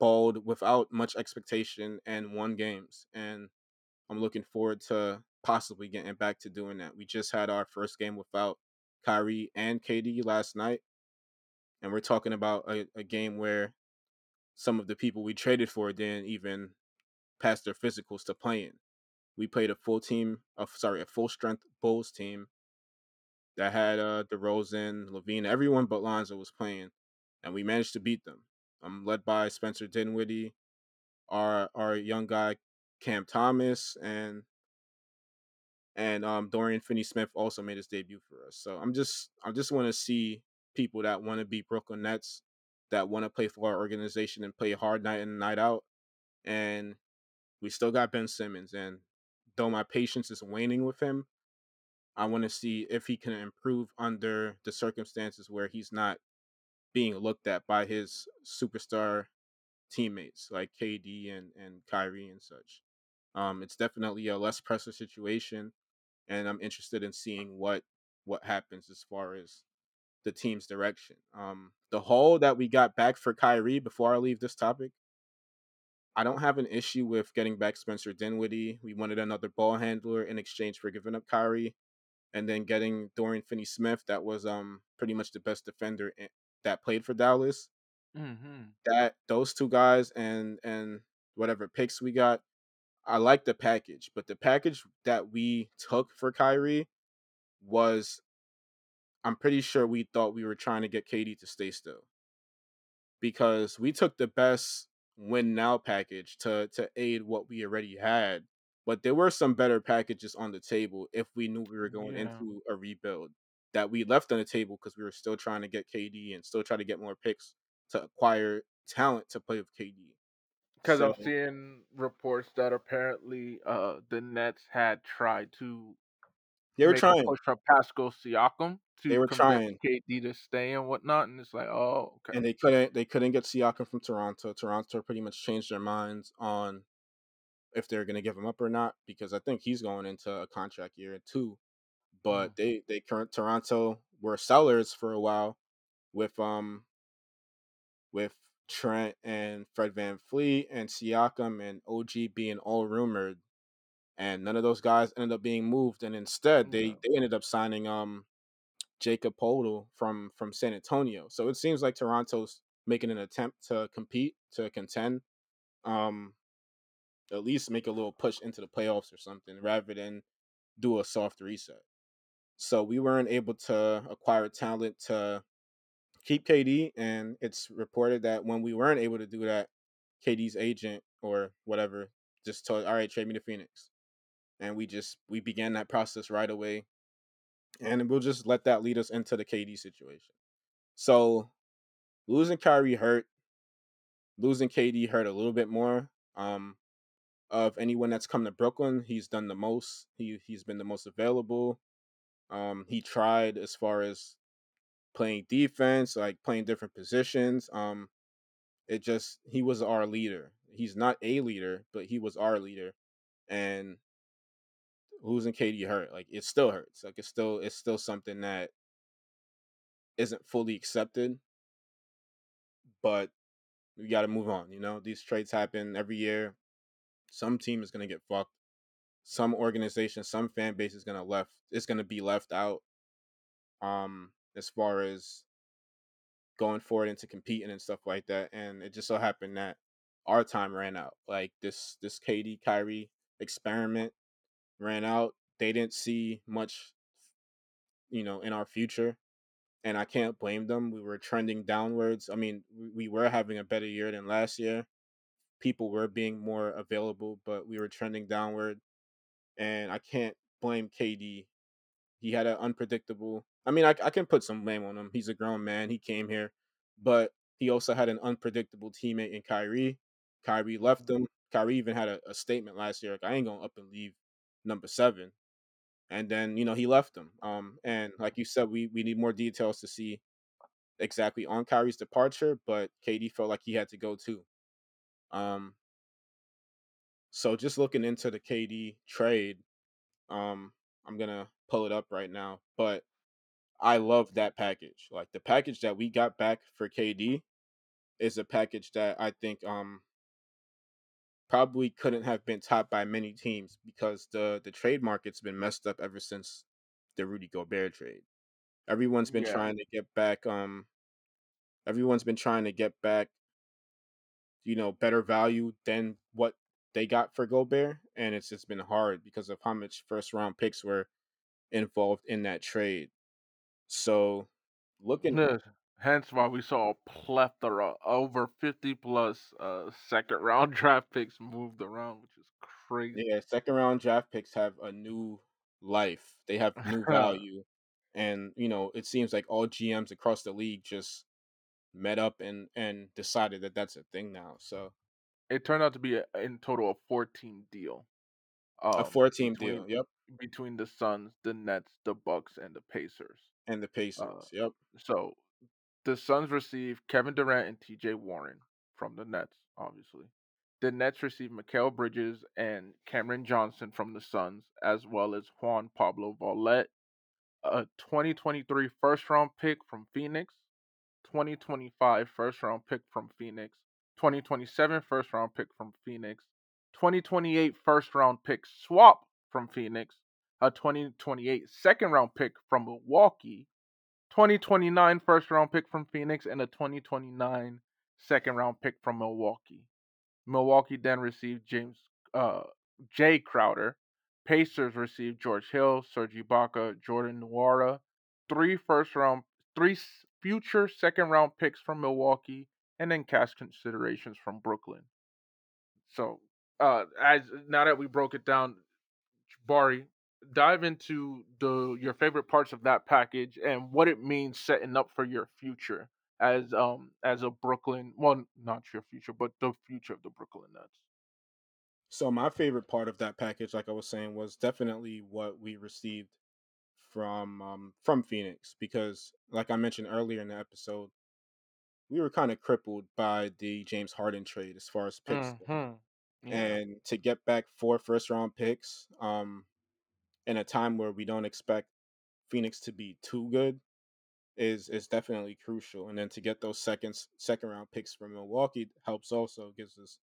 balled without much expectation and won games and i'm looking forward to possibly getting back to doing that. We just had our first game without Kyrie and KD last night. And we're talking about a, a, game where some of the people we traded for didn't even pass their physicals to play in. We played a full team of sorry, a full strength Bulls team that had uh DeRozan, LaVine, everyone but Lonzo was playing, and we managed to beat them. I'm led by Spencer Dinwiddie, our our young guy Cam Thomas, and and um, Dorian Finney-Smith also made his debut for us. So I'm just I just want to see people that want to be Brooklyn Nets, that want to play for our organization and play hard night in and night out. And we still got Ben Simmons, and though my patience is waning with him, I want to see if he can improve under the circumstances where he's not being looked at by his superstar teammates like KD and and Kyrie and such. Um, it's definitely a less pressure situation and I'm interested in seeing what what happens as far as the team's direction. Um, the haul that we got back for Kyrie before I leave this topic, I don't have an issue with getting back Spencer Dinwiddie. We wanted another ball handler in exchange for giving up Kyrie, and then getting Dorian Finney-Smith, that was um pretty much the best defender that played for Dallas. Mm-hmm. That those two guys and and whatever picks we got, I like the package, but the package that we took for Kyrie was I'm pretty sure we thought we were trying to get KD to stay still. Because we took the best win now package to to aid what we already had. But there were some better packages on the table if we knew we were going Yeah. into a rebuild that we left on the table because we were still trying to get KD and still try to get more picks to acquire talent to play with KD. Because I'm seeing reports that apparently uh, the Nets had tried to They were trying. push for Pascal Siakam to They were convince KD to stay and whatnot, and it's like, oh, okay. and they couldn't they couldn't get Siakam from Toronto. Toronto pretty much changed their minds on if they're gonna give him up or not because I think he's going into a contract year too. But Mm. they they current Toronto were sellers for a while with um with Trent and Fred VanVleet and Siakam and OG being all rumored, and none of those guys ended up being moved, and instead they they ended up signing um Jakob Poeltl from from San Antonio. So it seems like Toronto's making an attempt to compete to contend, um at least make a little push into the playoffs or something rather than do a soft reset. So we weren't able to acquire talent to keep KD, and it's reported that when we weren't able to do that, KD's agent or whatever just told, "All right, trade me to Phoenix," and we just we began that process right away, and we'll just let that lead us into the KD situation. So losing Kyrie hurt, losing KD hurt a little bit more. Um, of anyone that's come to Brooklyn, he's done the most. He he's been the most available. Um, he tried as far as playing defense, like playing different positions. Um, it just he was our leader. He's not a leader, but he was our leader. And losing KD hurt. Like it still hurts. Like it's still it's still something that isn't fully accepted. But we got to move on. You know, these trades happen every year. Some team is gonna get fucked. Some organization, some fan base is gonna left. It's gonna be left out. Um, as far as going forward into competing and stuff like that. And it just so happened that our time ran out. Like this this KD Kyrie experiment ran out. They didn't see much, you know, in our future. And I can't blame them. We were trending downwards. I mean, we, we were having a better year than last year. People were being more available, but we were trending downward. And I can't blame KD. He had an unpredictable. I mean, I, I can put some blame on him. He's a grown man. He came here, but he also had an unpredictable teammate in Kyrie. Kyrie left him. Kyrie even had a, a statement last year like, I ain't going to up and leave number seven. And then, you know, he left him. Um, and like you said, we, we need more details to see exactly on Kyrie's departure, but KD felt like he had to go too. Um, so just looking into the KD trade, um, I'm gonna pull it up right now, but I love that package. Like the package that we got back for KD is a package that I think um probably couldn't have been topped by many teams because the the trade market's been messed up ever since the Rudy Gobert trade. Everyone's been Yeah. trying to get back um everyone's been trying to get back you know better value than what they got for Gobert and it's just been hard because of how much first round picks were involved in that trade. So looking Yes. Hence why we saw a plethora, over 50 plus uh, second round draft picks moved around, which is crazy. Yeah, second round draft picks have a new life. They have new value. And, you know, it seems like all GMs across the league just met up and and decided that that's a thing now. So, it turned out to be a, in total a 14 deal. a Um, four team deal. Yep. Between the Suns, the Nets, the Bucks, and the Pacers. And the Uh, Pacers. Yep. so the Suns received Kevin Durant and T.J. Warren from the Nets, obviously. The Nets received Mikal Bridges and Cameron Johnson from the Suns, as well as Juan Pablo Vaulet, a 2023 first round pick from Phoenix, 2025 first round pick from Phoenix, 2027 first round pick from Phoenix, 2028 first round pick swap from Phoenix, a 2028 second round pick from Milwaukee, 2029 first round pick from Phoenix, and a 2029 second round pick from Milwaukee. Milwaukee then received James uh, Jae Crowder. Pacers received George Hill, Serge Ibaka, Jordan Nwora, three first round, three future second round picks from Milwaukee, and then cash considerations from Brooklyn. So, uh, as now that we broke it down, Bari, dive into the your favorite parts of that package and what it means setting up for your future as um as a Brooklyn, well, not your future, but the future of the Brooklyn Nets. So my favorite part of that package, like I was saying, was definitely what we received from um from Phoenix because like I mentioned earlier in the episode, we were kind of crippled by the James Harden trade as far as picks. go. And to get back four first round picks um, in a time where we don't expect Phoenix to be too good is is definitely crucial. And then to get those seconds second round picks from Milwaukee helps also gives us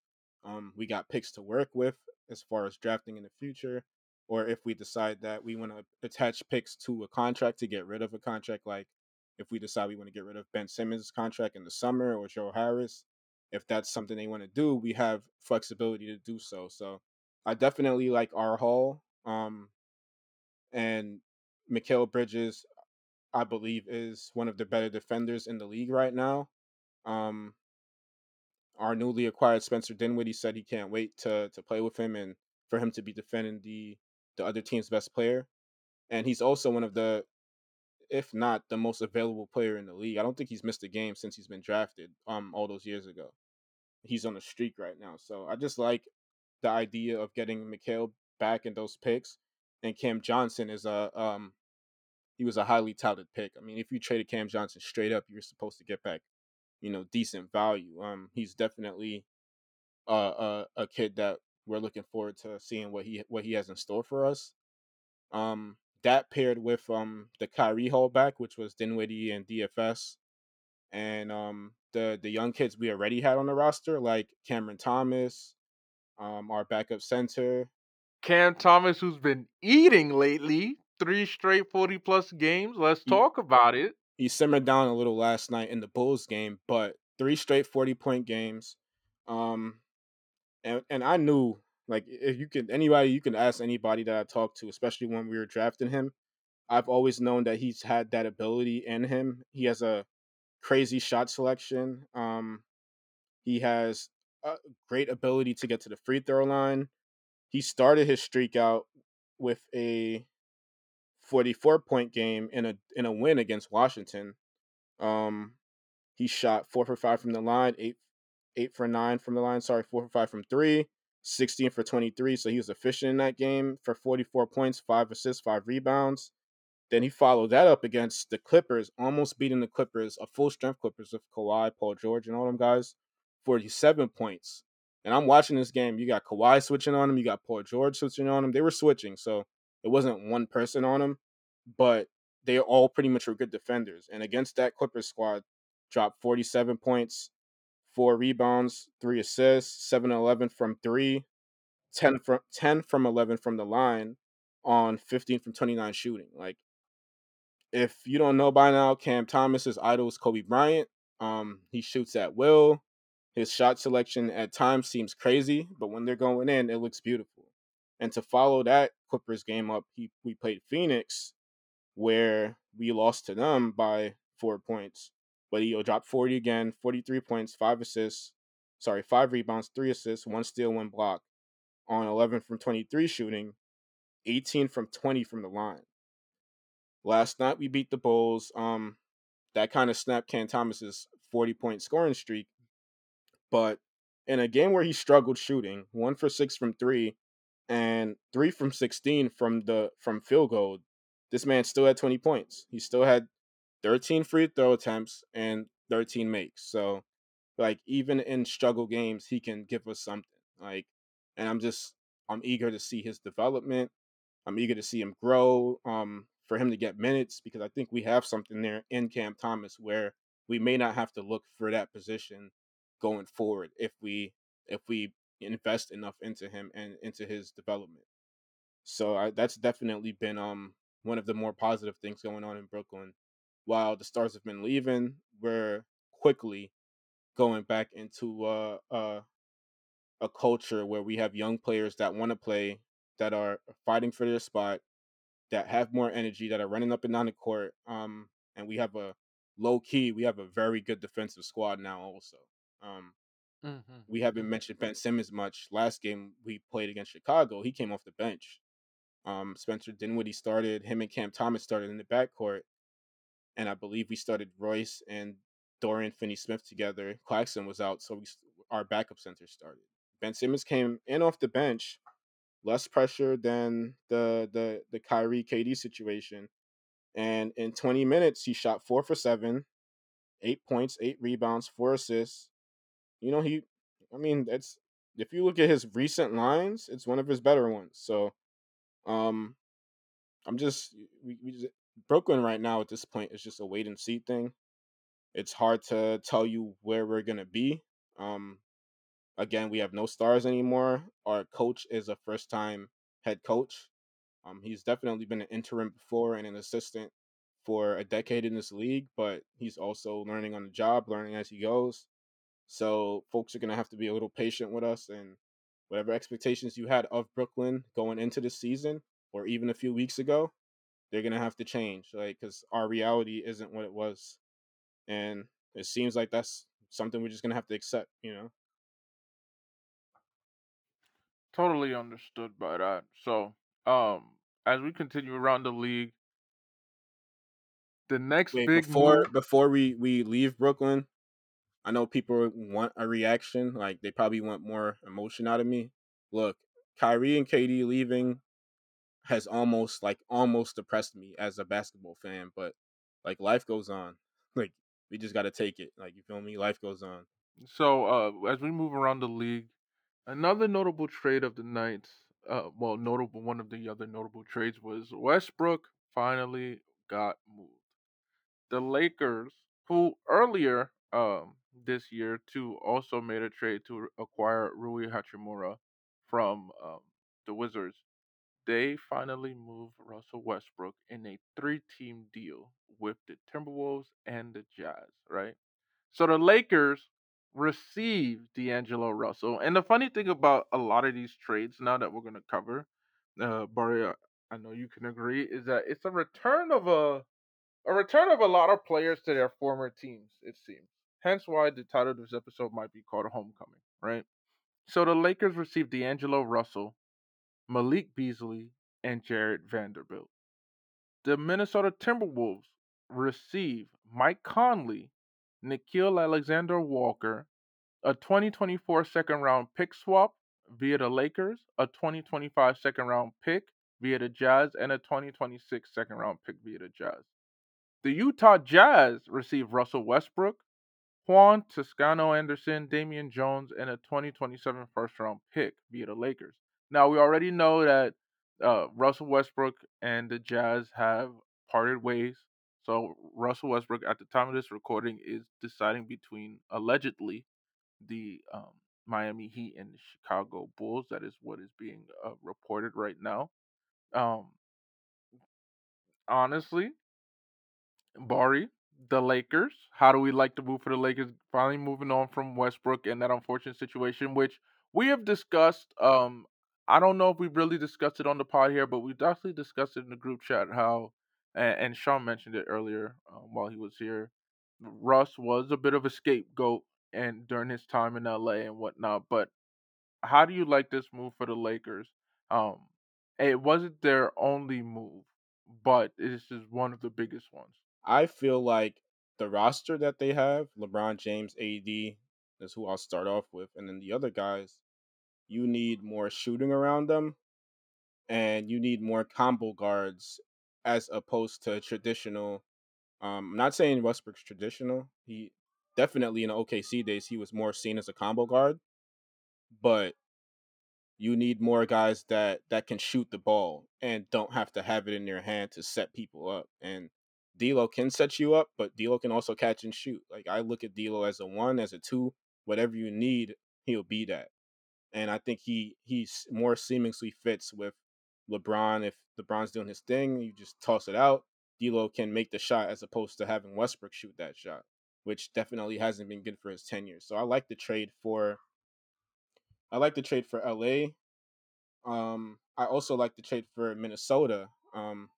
um, we got picks to work with as far as drafting in the future. Or if we decide that we want to attach picks to a contract to get rid of a contract, like if we decide we want to get rid of Ben Simmons' contract in the summer or Joe Harris, if that's something they want to do, we have flexibility to do so. So I definitely like our haul. Um, and Mikal Bridges, I believe, is one of the better defenders in the league right now. Um, our newly acquired Spencer Dinwiddie said he can't wait to to play with him and for him to be defending the the other team's best player. And he's also one of the if not the most available player in the league. I don't think he's missed a game since he's been drafted um all those years ago he's on a streak right now. So I just like the idea of getting Mikal back in those picks. And Cam Johnson is a um he was a highly touted pick. I mean, if you traded Cam Johnson straight up, you're supposed to get back, you know, decent value. Um, he's definitely a a, a kid that we're looking forward to seeing what he what he has in store for us. Um, that paired with um the Kyrie back, which was Dinwiddie and DFS, and um the the young kids we already had on the roster, like Cameron Thomas, um, our backup center. Cam Thomas, who's been eating lately, three straight forty plus games. Let's he, talk about it. He simmered down a little last night in the Bulls game, but three straight forty point games. Um, and and I knew like if you could anybody you can ask anybody that I talked to, especially when we were drafting him. I've always known that he's had that ability in him. He has a crazy shot selection. Um, he has a great ability to get to the free throw line. He started his streak out with a 44 point game in a in a win against Washington. Um, he shot four for five from the line, eight eight for nine from the line. Sorry, four for five from three, 16 for 23. So he was efficient in that game for 44 points, five assists, five rebounds. Then he followed that up against the Clippers, almost beating the Clippers, a full strength Clippers with Kawhi, Paul George, and all them guys, 47 points. And I'm watching this game. You got Kawhi switching on him, you got Paul George switching on him. They were switching, so it wasn't one person on him, but they all pretty much were good defenders. And against that Clippers squad, dropped 47 points, four rebounds, three assists, 7 11 from three, 10 from 10 from 11 from the line on 15 from 29 shooting. Like if you don't know by now, Cam Thomas's idol is Kobe Bryant. Um, he shoots at will. His shot selection at times seems crazy, but when they're going in, it looks beautiful. And to follow that Clippers game up, he we played Phoenix, where we lost to them by four points. But he dropped 40 again, 43 points, five assists, sorry, five rebounds, three assists, one steal, one block on 11 from 23 shooting, 18 from 20 from the line. Last night we beat the Bulls. Um, that kind of snapped Cam Thomas's 40 point scoring streak. But in a game where he struggled shooting, one for six from three, and three from 16 from the from field goal, this man still had 20 points. He still had 13 free throw attempts and 13 makes. So, like even in struggle games, he can give us something. Like, and I'm just I'm eager to see his development. I'm eager to see him grow. Um, for him to get minutes because I think we have something there in Cam Thomas where we may not have to look for that position going forward if we if we invest enough into him and into his development. So I, that's definitely been um one of the more positive things going on in Brooklyn. While the stars have been leaving, we're quickly going back into uh, uh, a culture where we have young players that want to play, that are fighting for their spot, that have more energy, that are running up and down the court. Um, and we have a low key, we have a very good defensive squad now. Also, um, mm-hmm. we haven't mentioned Ben Simmons much. Last game we played against Chicago, he came off the bench. Um, Spencer Dinwiddie started. Him and Cam Thomas started in the backcourt, and I believe we started Royce and Dorian Finney-Smith together. Claxton was out, so we our backup center started. Ben Simmons came in off the bench less pressure than the the the Kyrie KD situation. And in 20 minutes, he shot four for seven, eight points, eight rebounds, four assists. You know, he, I mean, that's if you look at his recent lines, it's one of his better ones. So, um, I'm just we, we just, Brooklyn right now at this point is just a wait and see thing. It's hard to tell you where we're gonna be. Um, again, we have no stars anymore. Our coach is a first time head coach. Um, he's definitely been an interim before and an assistant for a decade in this league, but he's also learning on the job, learning as he goes. So folks are gonna have to be a little patient with us and whatever expectations you had of Brooklyn going into the season or even a few weeks ago, they're gonna have to change, like because our reality isn't what it was, and it seems like that's something we're just gonna have to accept, you know. Totally understood by that. So, um, as we continue around the league, the next Wait, big before move. before we we leave Brooklyn, I know people want a reaction. Like they probably want more emotion out of me. Look, Kyrie and KD leaving has almost like almost depressed me as a basketball fan, but like life goes on. Like we just got to take it. Like you feel me? Life goes on. So, uh, as we move around the league, another notable trade of the night, uh, well, notable one of the other notable trades was Westbrook finally got moved. The Lakers, who earlier um this year too also made a trade to acquire Rui Hachimura from um, the Wizards, they finally moved Russell Westbrook in a three-team deal with the Timberwolves and the Jazz, right? So the Lakers received D'Angelo Russell. And the funny thing about a lot of these trades now that we're going to cover, uh, Bari, uh, I know you can agree, is that it's a return of a a return of a lot of players to their former teams, it seems. Hence why the title of this episode might be called Homecoming, right? So the Lakers received D'Angelo Russell, Malik Beasley, and Jarred Vanderbilt. The Minnesota Timberwolves receive Mike Conley, Nickeil Alexander Walker, a 2024 second round pick swap via the Lakers, a 2025 second round pick via the Jazz, and a 2026 second round pick via the Jazz. The Utah Jazz received Russell Westbrook, Juan Toscano Anderson, Damian Jones, and a 2027 first round pick via the Lakers. Now, we already know that uh, Russell Westbrook and the Jazz have parted ways. So, Russell Westbrook, at the time of this recording, is deciding between allegedly the um, Miami Heat and the Chicago Bulls. That is what is being uh, reported right now. Um, honestly, Bari, the Lakers. How do we like to move for the Lakers? Finally moving on from Westbrook and that unfortunate situation, which we have discussed. Um, I don't know if we really discussed it on the pod here, but we definitely discussed it in the group chat. How, and, and Sean mentioned it earlier um, while he was here. Russ was a bit of a scapegoat and during his time in LA and whatnot. But how do you like this move for the Lakers? Um, it wasn't their only move, but this is one of the biggest ones. I feel like the roster that they have, LeBron James, AD, is who I'll start off with, and then the other guys, you need more shooting around them, and you need more combo guards as opposed to traditional. Um, I'm not saying Westbrook's traditional. He definitely in the OKC days he was more seen as a combo guard, but you need more guys that that can shoot the ball and don't have to have it in their hand to set people up. And D'Lo can set you up, but D'Lo can also catch and shoot. Like I look at D'Lo as a one, as a two, whatever you need, he'll be that. And I think he he's more seamlessly fits with LeBron. If LeBron's doing his thing, you just toss it out. D'Lo can make the shot as opposed to having Westbrook shoot that shot, which definitely hasn't been good for his tenure. So I like the trade for. I like the trade for LA. Um, I also like the trade for Minnesota. Um,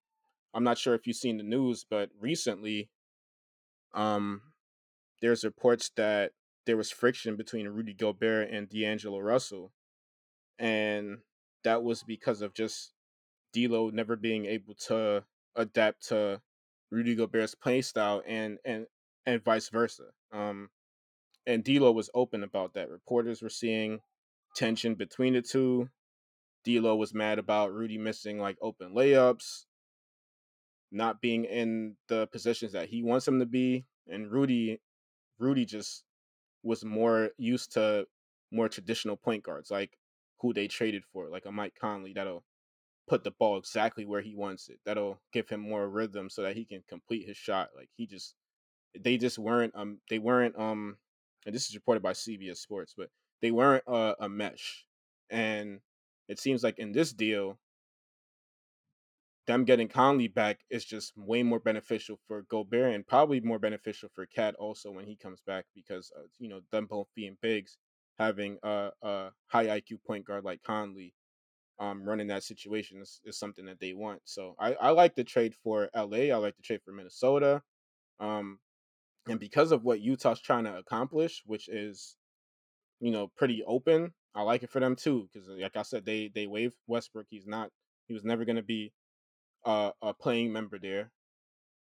I'm not sure if you've seen the news, but recently, um, there's reports that there was friction between Rudy Gobert and D'Angelo Russell, and that was because of just D'Lo never being able to adapt to Rudy Gobert's play style, and and and vice versa. Um, and D'Lo was open about that. Reporters were seeing tension between the two. D'Lo was mad about Rudy missing like open layups not being in the positions that he wants him to be. And Rudy, Rudy just was more used to more traditional point guards, like who they traded for, like a Mike Conley that'll put the ball exactly where he wants it. That'll give him more rhythm so that he can complete his shot. Like he just they just weren't um they weren't um and this is reported by CBS Sports, but they weren't uh, a mesh. And it seems like in this deal, them getting Conley back is just way more beneficial for Gobert and probably more beneficial for KAT also when he comes back because uh, you know them both being bigs, having a, a high IQ point guard like Conley, um, running that situation is, is something that they want. So I, I like the trade for LA. I like the trade for Minnesota, um, and because of what Utah's trying to accomplish, which is you know pretty open, I like it for them too because like I said, they they waived Westbrook. He's not he was never going to be uh, a playing member there,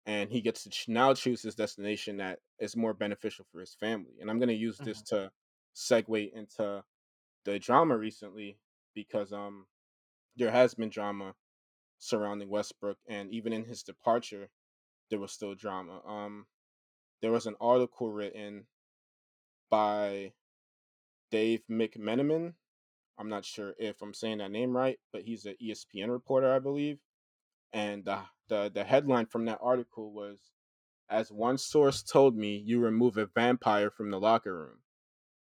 and he gets to ch- now choose his destination that is more beneficial for his family. And I'm going to use this Mhm. to segue into the drama recently because um there has been drama surrounding Westbrook, and even in his departure, there was still drama. Um, there was an article written by Dave McMenamin. I'm not sure if I'm saying that name right, but he's an ESPN reporter, I believe. And the the, the headline from that article was, "As one source told me, you remove a vampire from the locker room,"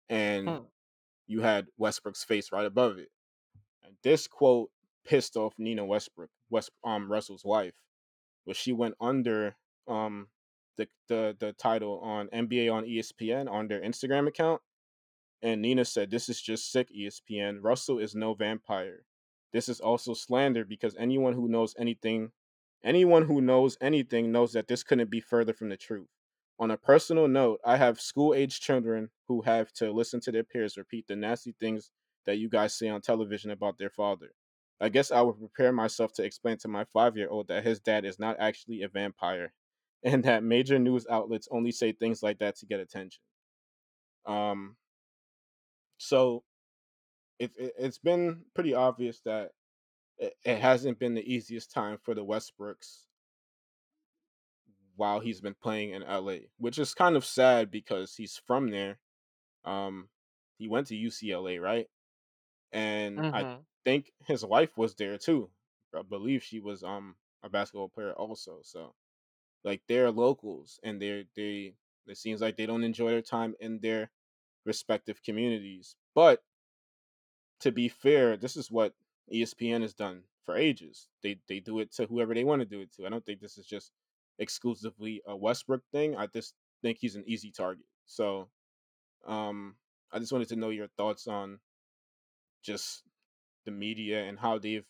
and Hmm. you had Westbrook's face right above it. And this quote pissed off Nina Westbrook, West um Russell's wife, but she went under um the the the title on NBA on ESPN on their Instagram account. And Nina said, This is just sick, ESPN. Russell is no vampire. This is also slander because anyone who knows anything, anyone who knows anything knows that this couldn't be further from the truth. On a personal note, I have school age children who have to listen to their peers repeat the nasty things that you guys say on television about their father. I guess I would prepare myself to explain to my five year old that his dad is not actually a vampire and that major news outlets only say things like that to get attention. Um, so it, it it's been pretty obvious that it, it hasn't been the easiest time for the Westbrooks while he's been playing in LA, which is kind of sad because he's from there. Um, he went to UCLA, right? And I Mhm. Think his wife was there too. I believe she was um a basketball player also. So like they're locals and they're they it seems like they don't enjoy their time in their respective communities. But to be fair, this is what ESPN has done for ages. They they do it to whoever they want to do it to. I don't think this is just exclusively a Westbrook thing. I just think he's an easy target. So, um, I just wanted to know your thoughts on just the media and how they've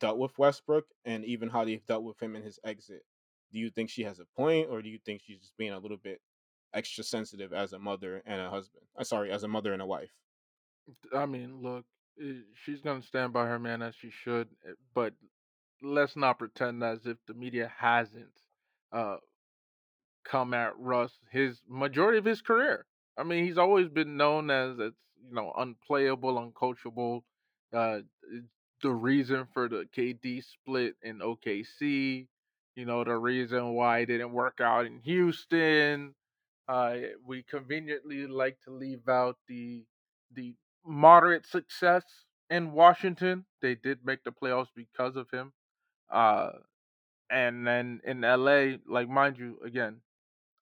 dealt with Westbrook and even how they've dealt with him in his exit. Do you think she has a point, or do you think she's just being a little bit extra sensitive as a mother and a husband? Uh, sorry, as a mother and a wife. I mean, look, eh, she's gonna stand by her man as she should, eh, but let's not pretend as if the media hasn't uh, come at Russ his majority of his career. I mean, he's always been known as it's you know unplayable, uncoachable. Uh, the reason for the KD split in OKC. You know the reason why it didn't work out in Houston. Uh, we conveniently like to leave out the the moderate success in Washington. They did make the playoffs because of him. Uh, and then in LA, like mind you, again,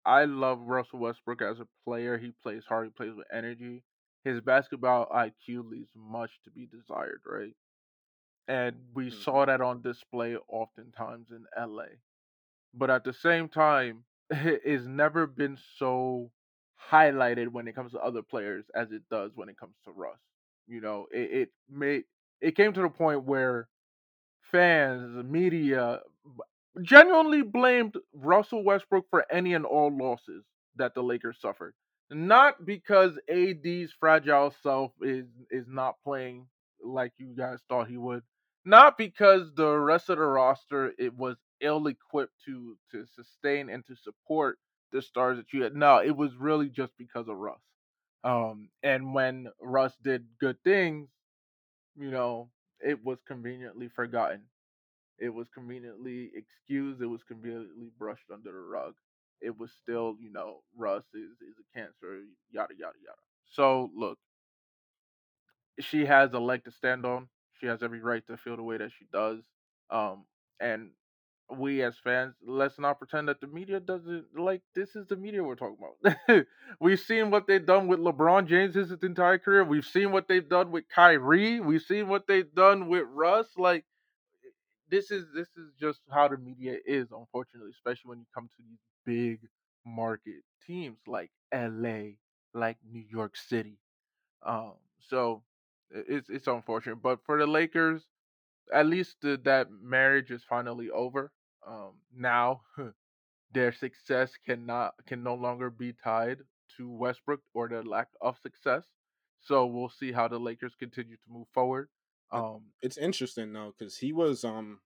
I love Russell Westbrook as a player. He plays hard. He plays with energy. His basketball IQ leaves much to be desired, right? And we hmm saw that on display oftentimes in LA. But at the same time, it's never been so highlighted when it comes to other players as it does when it comes to Russ. You know, it, it made it came to the point where fans, the media, genuinely blamed Russell Westbrook for any and all losses that the Lakers suffered. Not because AD's fragile self is is not playing like you guys thought he would. Not because the rest of the roster it was ill equipped to to sustain and to support the stars that you had. No, it was really just because of Russ. Um, and when Russ did good things, you know, it was conveniently forgotten. It was conveniently excused. It was conveniently brushed under the rug. It was still, you know, Russ is, is a cancer, yada, yada, yada. So, look, she has a leg to stand on. She has every right to feel the way that she does. Um, and we as fans, let's not pretend that the media doesn't like this is the media we're talking about. We've seen what they've done with LeBron James his entire career. We've seen what they've done with Kyrie. We've seen what they've done with Russ. Like this is this is just how the media is, unfortunately, especially when you come to these big market teams like LA, like New York City. Um, so it's it's unfortunate, but for the Lakers, at least the, that marriage is finally over. Um, now their success cannot can no longer be tied to Westbrook or their lack of success. So we'll see how the Lakers continue to move forward. Um, it's interesting though because he was um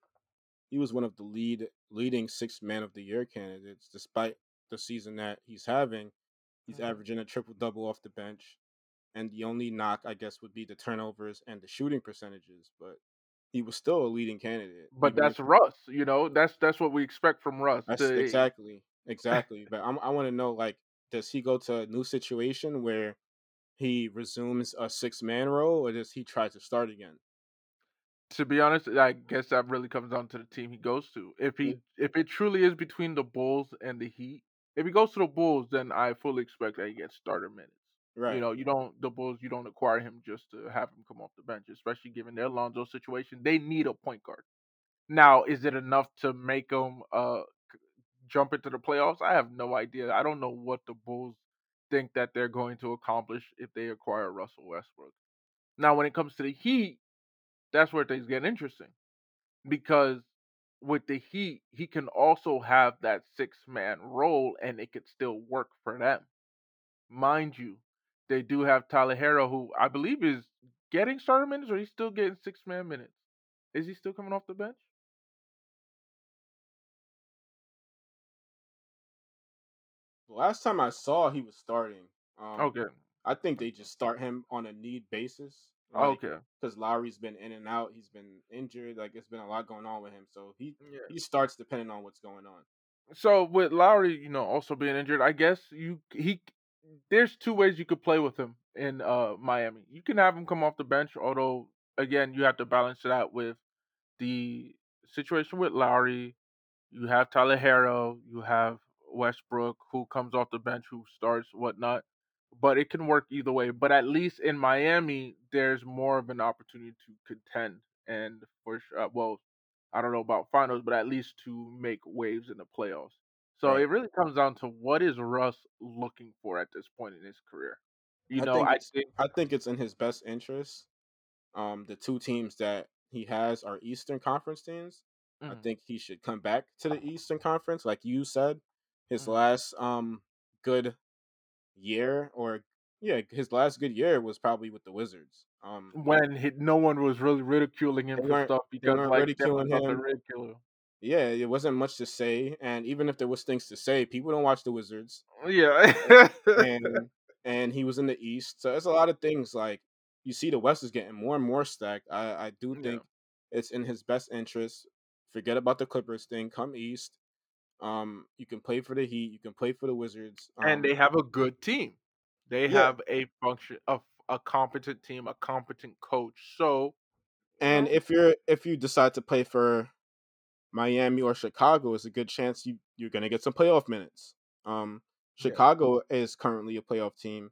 he was one of the lead leading six man of the year candidates despite the season that he's having. He's mm-hmm. averaging a triple double off the bench, and the only knock I guess would be the turnovers and the shooting percentages, but he was still a leading candidate. But that's if, Russ, you know. That's that's what we expect from Russ. That's to, exactly, exactly. but I'm, I want to know, like, does he go to a new situation where he resumes a six man role, or does he try to start again? To be honest, I guess that really comes down to the team he goes to. If he if it truly is between the Bulls and the Heat, if he goes to the Bulls, then I fully expect that he gets starter minutes. Right. You know, you don't the Bulls you don't acquire him just to have him come off the bench, especially given their Lonzo situation. They need a point guard. Now, is it enough to make them uh jump into the playoffs? I have no idea. I don't know what the Bulls think that they're going to accomplish if they acquire Russell Westbrook. Now, when it comes to the Heat, that's where things get interesting because with the Heat, he can also have that six man role and it could still work for them. Mind you, they do have Tyler who I believe is getting starter minutes, or he's still getting six man minutes. Is he still coming off the bench? Last time I saw, he was starting. Um, okay. I think they just start him on a need basis. Like, okay. Because Lowry's been in and out. He's been injured. Like it's been a lot going on with him. So he yeah. he starts depending on what's going on. So with Lowry, you know, also being injured, I guess you he there's two ways you could play with him in uh, Miami. You can have him come off the bench, although again you have to balance it out with the situation with Lowry. You have Tyler Herro, you have Westbrook who comes off the bench, who starts, whatnot. But it can work either way. But at least in Miami, there's more of an opportunity to contend and for uh, well, I don't know about finals, but at least to make waves in the playoffs. So right. it really comes down to what is Russ looking for at this point in his career. You I know, think I think I think it's in his best interest. Um, the two teams that he has are Eastern Conference teams. Mm-hmm. I think he should come back to the Eastern Conference, like you said. His mm-hmm. last um good year, or yeah, his last good year was probably with the Wizards. Um, when he, no one was really ridiculing him for stuff because like ridiculing him. Yeah, it wasn't much to say, and even if there was things to say, people don't watch the Wizards. Yeah, and and he was in the East, so there's a lot of things like you see the West is getting more and more stacked. I I do think yeah. it's in his best interest. Forget about the Clippers thing. Come East. Um, you can play for the Heat. You can play for the Wizards. Um, and they have a good team. They yeah. have a function of a competent team, a competent coach. So, and if you're if you decide to play for Miami or Chicago, is a good chance you you're gonna get some playoff minutes. Um, Chicago yeah. is currently a playoff team,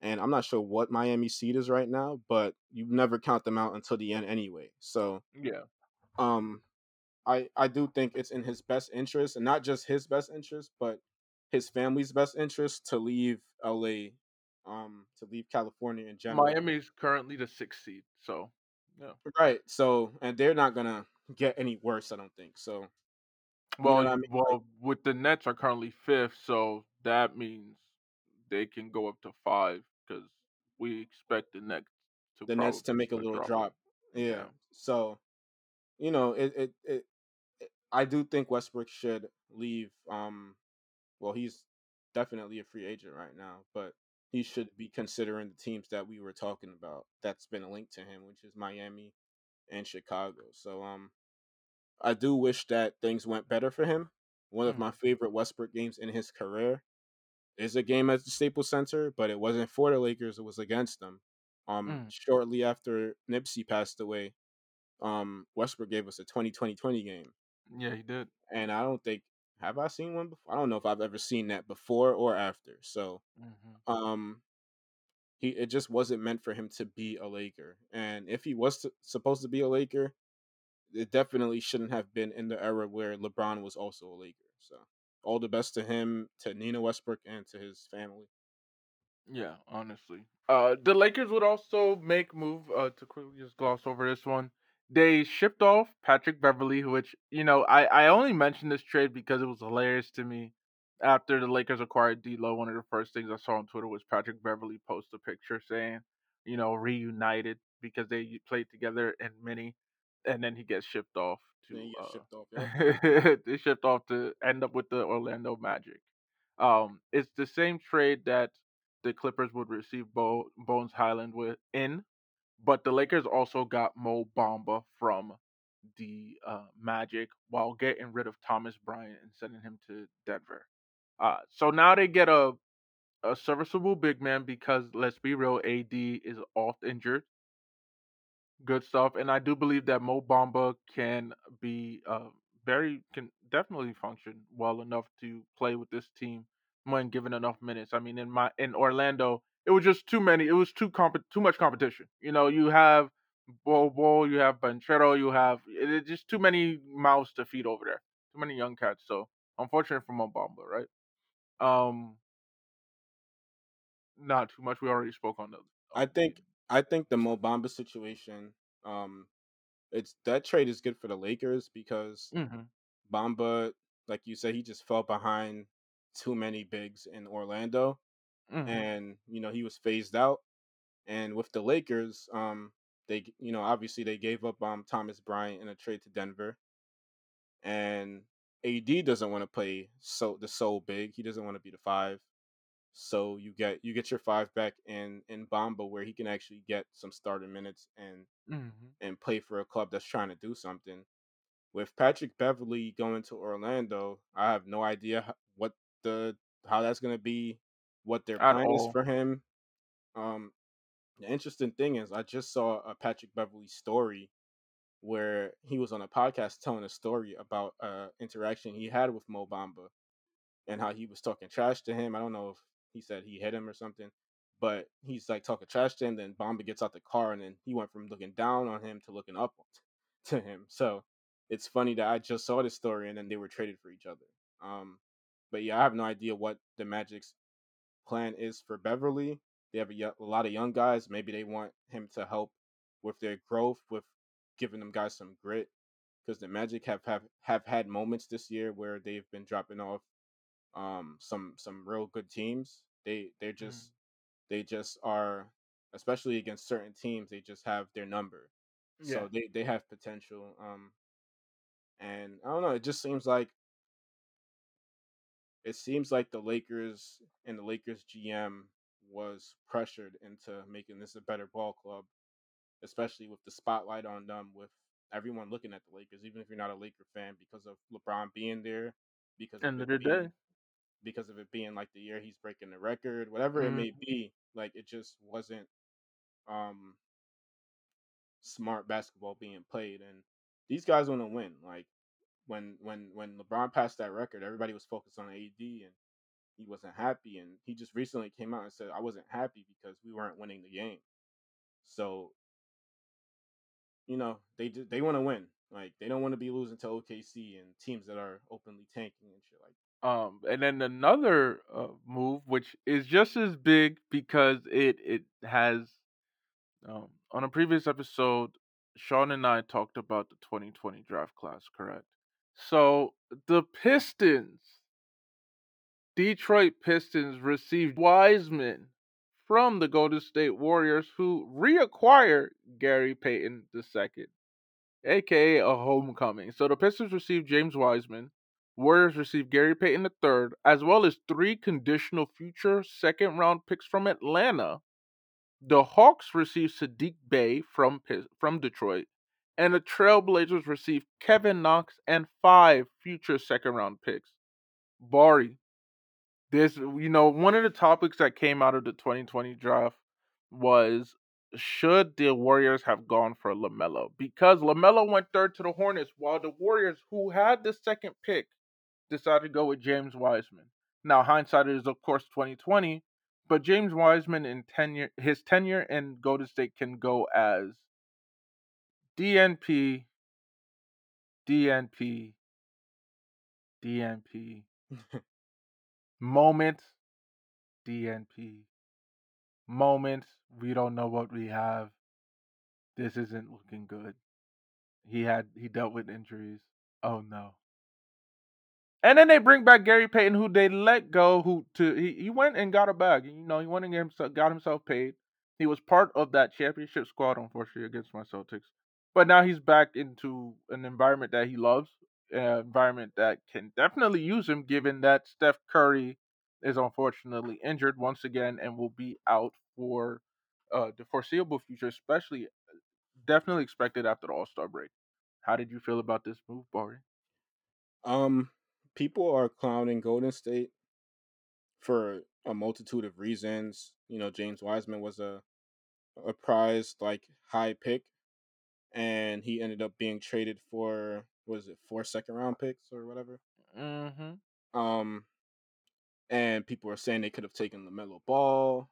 and I'm not sure what Miami seed is right now, but you never count them out until the end anyway. So yeah, um, I I do think it's in his best interest, and not just his best interest, but his family's best interest to leave LA, um, to leave California in general. Miami's currently the sixth seed, so yeah, right. So and they're not gonna get any worse. I don't think so. Well, you know I mean? well, with the Nets are currently fifth, so that means they can go up to five because we expect the Nets to the Nets to make a little drop. drop. Yeah. yeah. So, you know, it, it, it it I do think Westbrook should leave. Um, well, he's definitely a free agent right now, but he should be considering the teams that we were talking about. That's been linked to him, which is Miami and Chicago. So, um, I do wish that things went better for him. One of mm-hmm. my favorite Westbrook games in his career is a game at the Staples Center, but it wasn't for the Lakers; it was against them. Um, Mm. shortly after Nipsey passed away, um, Westbrook gave us a 20-20-20 game, Yeah, he did. and I don't think have I seen one before. I don't know if I've ever seen that before or after. So, hmm um, he it just wasn't meant for him to be a Laker, and if he was to, supposed to be a Laker, it definitely shouldn't have been in the era where LeBron was also a Laker. So, all the best to him, to Nina Westbrook, and to his family. Yeah, honestly. Uh, the Lakers would also make move. Uh, to quickly just gloss over this one, they shipped off Patrick Beverley, which you know I I only mentioned this trade because it was hilarious to me. After the Lakers acquired D'Lo, one of the first things I saw on Twitter was Patrick Beverley post a picture saying, you know, reunited because they played together in mini, and then he gets shipped off to uh, shipped off. Yeah. they shipped off to end up with the Orlando Magic. Um, it's the same trade that the Clippers would receive Bo- Bones Hyland with in, but the Lakers also got Mo Bamba from the uh, Magic while getting rid of Thomas Bryant and sending him to Denver. Uh, so now they get a a serviceable big man because let's be real, AD is off injured good stuff. And I do believe that Mo Bamba can be uh, very can definitely function well enough to play with this team when given enough minutes. I mean, in my in Orlando, it was just too many. It was too comp- too much competition. You know, you have Bol Bol, you have Banchero, you have it, it's just too many mouths to feed over there. Too many young cats. So unfortunate for Mo Bamba, right? Um, not too much. We already spoke on the. I think I think the Mo Bamba situation, um, it's that trade is good for the Lakers because Mhm. Bamba, like you said, he just fell behind too many bigs in Orlando, Mhm. and you know he was phased out. And with the Lakers, um, they you know obviously they gave up um Thomas Bryant in a trade to Denver, and AD doesn't want to play so the so big. He doesn't want to be the five. So you get you get your five back in in Bamba where he can actually get some starting minutes and Mhm. and play for a club that's trying to do something. With Patrick Beverley going to Orlando, I have no idea what the how that's going to be, what their At plan is for him. Um, the interesting thing is, I just saw a Patrick Beverley story where he was on a podcast telling a story about uh interaction he had with Mo Bamba and how he was talking trash to him. I don't know if he said he hit him or something, but he's like talking trash to him. Then Bamba gets out the car, and then he went from looking down on him to looking up to him. So it's funny that I just saw this story, and then they were traded for each other. Um, but yeah, I have no idea what the Magic's plan is for Beverley. They have a, a lot of young guys. Maybe they want him to help with their growth, with giving them guys some grit. Because the Magic have, have have had moments this year where they've been dropping off um some some real good teams. They they're Mm-hmm. just they just are especially against certain teams, they just have their number. Yeah. So they, they have potential. Um and I don't know, it just seems like it seems like the Lakers and the Lakers GM was pressured into making this a better ball club, especially with the spotlight on them, with everyone looking at the Lakers, even if you're not a Laker fan, because of LeBron being there, because End of of it the being day. because of it being like the year he's breaking the record, whatever it Mhm. may be, like it just wasn't um smart basketball being played and these guys want to win. Like when when when LeBron passed that record, everybody was focused on AD and he wasn't happy and he just recently came out and said I wasn't happy because we weren't winning the game. So, you know, they they want to win. Like they don't want to be losing to OKC and teams that are openly tanking and shit like Um, and then another uh, move, which is just as big because it it has um, on a previous episode, Sean and I talked about the 2020 draft class, correct? So the Pistons, Detroit Pistons, received Wiseman from the Golden State Warriors, who reacquired Gary Payton II, aka a homecoming. So the Pistons received James Wiseman. Warriors received Gary Payton III, as well as three conditional future second round picks from Atlanta. The Hawks received Saddiq Bey from from Detroit, and the Trailblazers received Kevin Knox and five future second round picks. Bari, this you know one of the topics that came out of the 2020 draft was should the Warriors have gone for LaMelo? Because LaMelo went third to the Hornets, while the Warriors, who had the second pick, decided to go with James Wiseman. Now, hindsight is of course twenty twenty, but James Wiseman in tenure, his tenure in Golden State can go as DNP, DNP, DNP, moment, DNP, moment. We don't know what we have. This isn't looking good. He had he dealt with injuries. Oh no. And then they bring back Gary Payton, who they let go. Who to he, he went and got a bag. You know, he went and himself, got himself paid. He was part of that championship squad, unfortunately, against my Celtics. But now he's back into an environment that he loves, an environment that can definitely use him, given that Steph Curry is unfortunately injured once again and will be out for uh, the foreseeable future, especially definitely expected after the All Star break. How did you feel about this move, Bari? Um, people are clowning Golden State for a multitude of reasons. You know, James Wiseman was a a prized like high pick, and he ended up being traded for was it four second round picks or whatever. Mm-hmm. Um, and people are saying they could have taken the LaMelo Ball,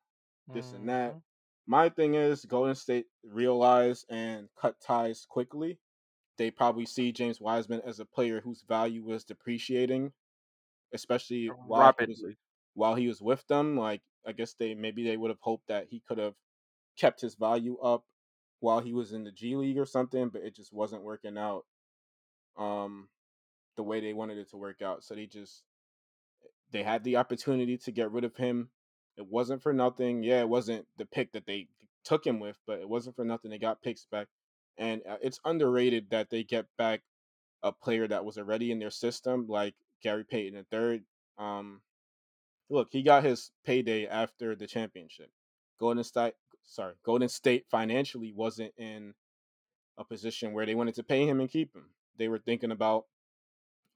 this and that. Mm-hmm. My thing is, Golden State realized and cut ties quickly. They probably see James Wiseman as a player whose value was depreciating, especially while he was while he was with them. Like I guess they maybe they would have hoped that he could have kept his value up while he was in the G League or something, but it just wasn't working out um the way they wanted it to work out. So they just they had the opportunity to get rid of him. It wasn't for nothing. Yeah, it wasn't the pick that they took him with, but it wasn't for nothing. They got picks back, and uh, it's underrated that they get back a player that was already in their system, like Gary Payton III. Um, look, he got his payday after the championship. Golden State, sorry, Golden State financially wasn't in a position where they wanted to pay him and keep him. They were thinking about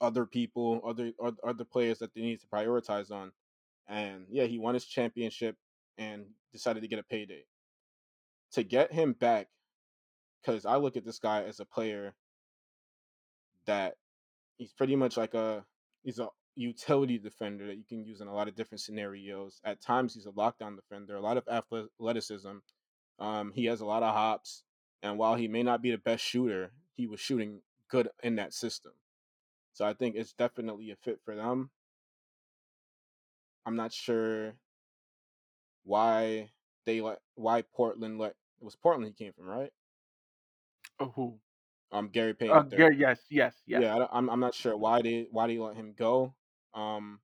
other people, other other players that they needed to prioritize on. And yeah, he won his championship and decided to get a payday. To get him back, because I look at this guy as a player that he's pretty much like a he's a utility defender that you can use in a lot of different scenarios. At times, he's a lockdown defender, a lot of athleticism. Um, he has a lot of hops, and while he may not be the best shooter, he was shooting good in that system. So I think it's definitely a fit for them. I'm not sure why they let why Portland let it was Portland he came from, right? Oh, who? Um, Gary Payton. Uh, yeah, yes, yes, yes. Yeah, I don't- I'm I'm not sure why they why they let him go. Um,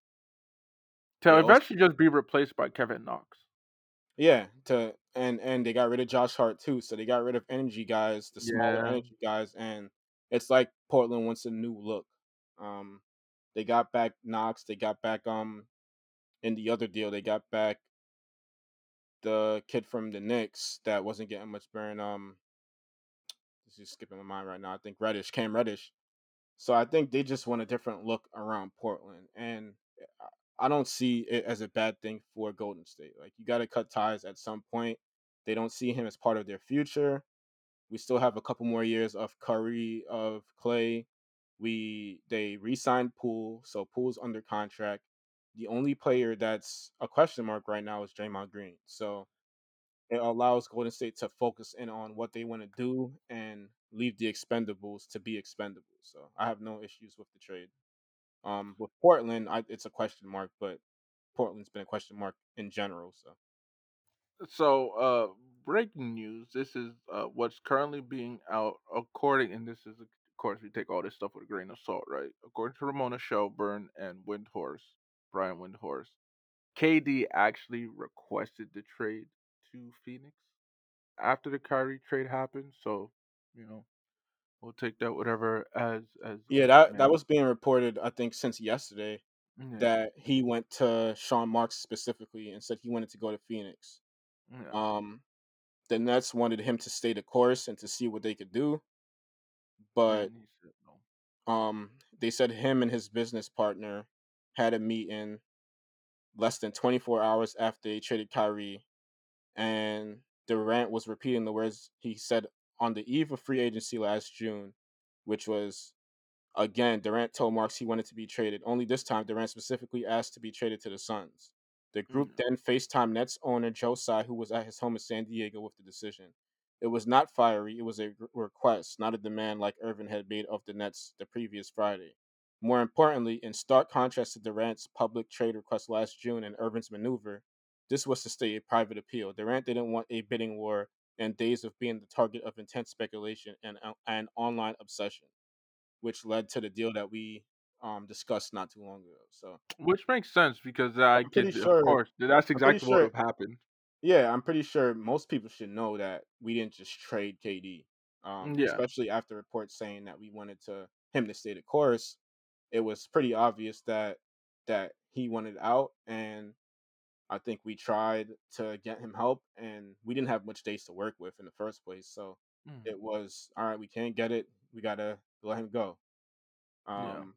To they also eventually just be replaced by Kevin Knox. yeah to and and they got rid of Josh Hart too, so they got rid of energy guys, the smaller Yeah. energy guys, and it's like Portland wants a new look. Um, they got back Knox, they got back um in the other deal, they got back the kid from the Knicks that wasn't getting much burn. Um, this is skipping my mind right now. I think Reddish, Cam Reddish. So I think they just want a different look around Portland, and eh, I- I don't see it as a bad thing for Golden State. Like you got to cut ties at some point. They don't see him as part of their future. We still have a couple more years of Curry, of Clay. We they re-signed Poole, so Poole's under contract. The only player that's a question mark right now is Draymond Green. So it allows Golden State to focus in on what they want to do and leave the expendables to be expendable. So I have no issues with the trade. Um, with Portland, I, it's a question mark, but Portland's been a question mark in general. So So, uh, breaking news. This is uh, what's currently being out, according, and this is, of course, we take all this stuff with a grain of salt, right? According to Ramona Shelburne and Windhorst, Brian Windhorst, KD actually requested the trade to Phoenix after the Kyrie trade happened. So, you know, we'll take that whatever as as yeah, that that was being reported. I think since yesterday yeah, that he went to Sean Marks specifically and said he wanted to go to Phoenix. yeah. Um, the Nets wanted him to stay the course and to see what they could do, but no. um, they said him and his business partner had a meeting less than 24 hours after they traded Kyrie, and Durant was repeating the words he said on the eve of free agency last June, which was again Durant told Marks he wanted to be traded. Only this time Durant specifically asked to be traded to the Suns. The group Mm. then FaceTime Nets owner Joe Tsai, who was at his home in San Diego, with the decision. It was not fiery, it was a request, not a demand like Irving had made of the Nets the previous Friday. More importantly, in stark contrast to Durant's public trade request last June and Irving's maneuver, this was to stay a private appeal. Durant didn't want a bidding war and days of being the target of intense speculation and, uh, and online obsession, which led to the deal that we um, discussed not too long ago. So Which makes sense because I I'm pretty could, of course, that's exactly what sure. happened. Yeah, I'm pretty sure most people should know that we didn't just trade KD. Um, Yeah. especially after reports saying that we wanted to him to stay the course. It was pretty obvious that that he wanted out, and I think we tried to get him help, and we didn't have much days to work with in the first place. So Mm. it was all right. We can't get it. We gotta let him go. Yeah. Um,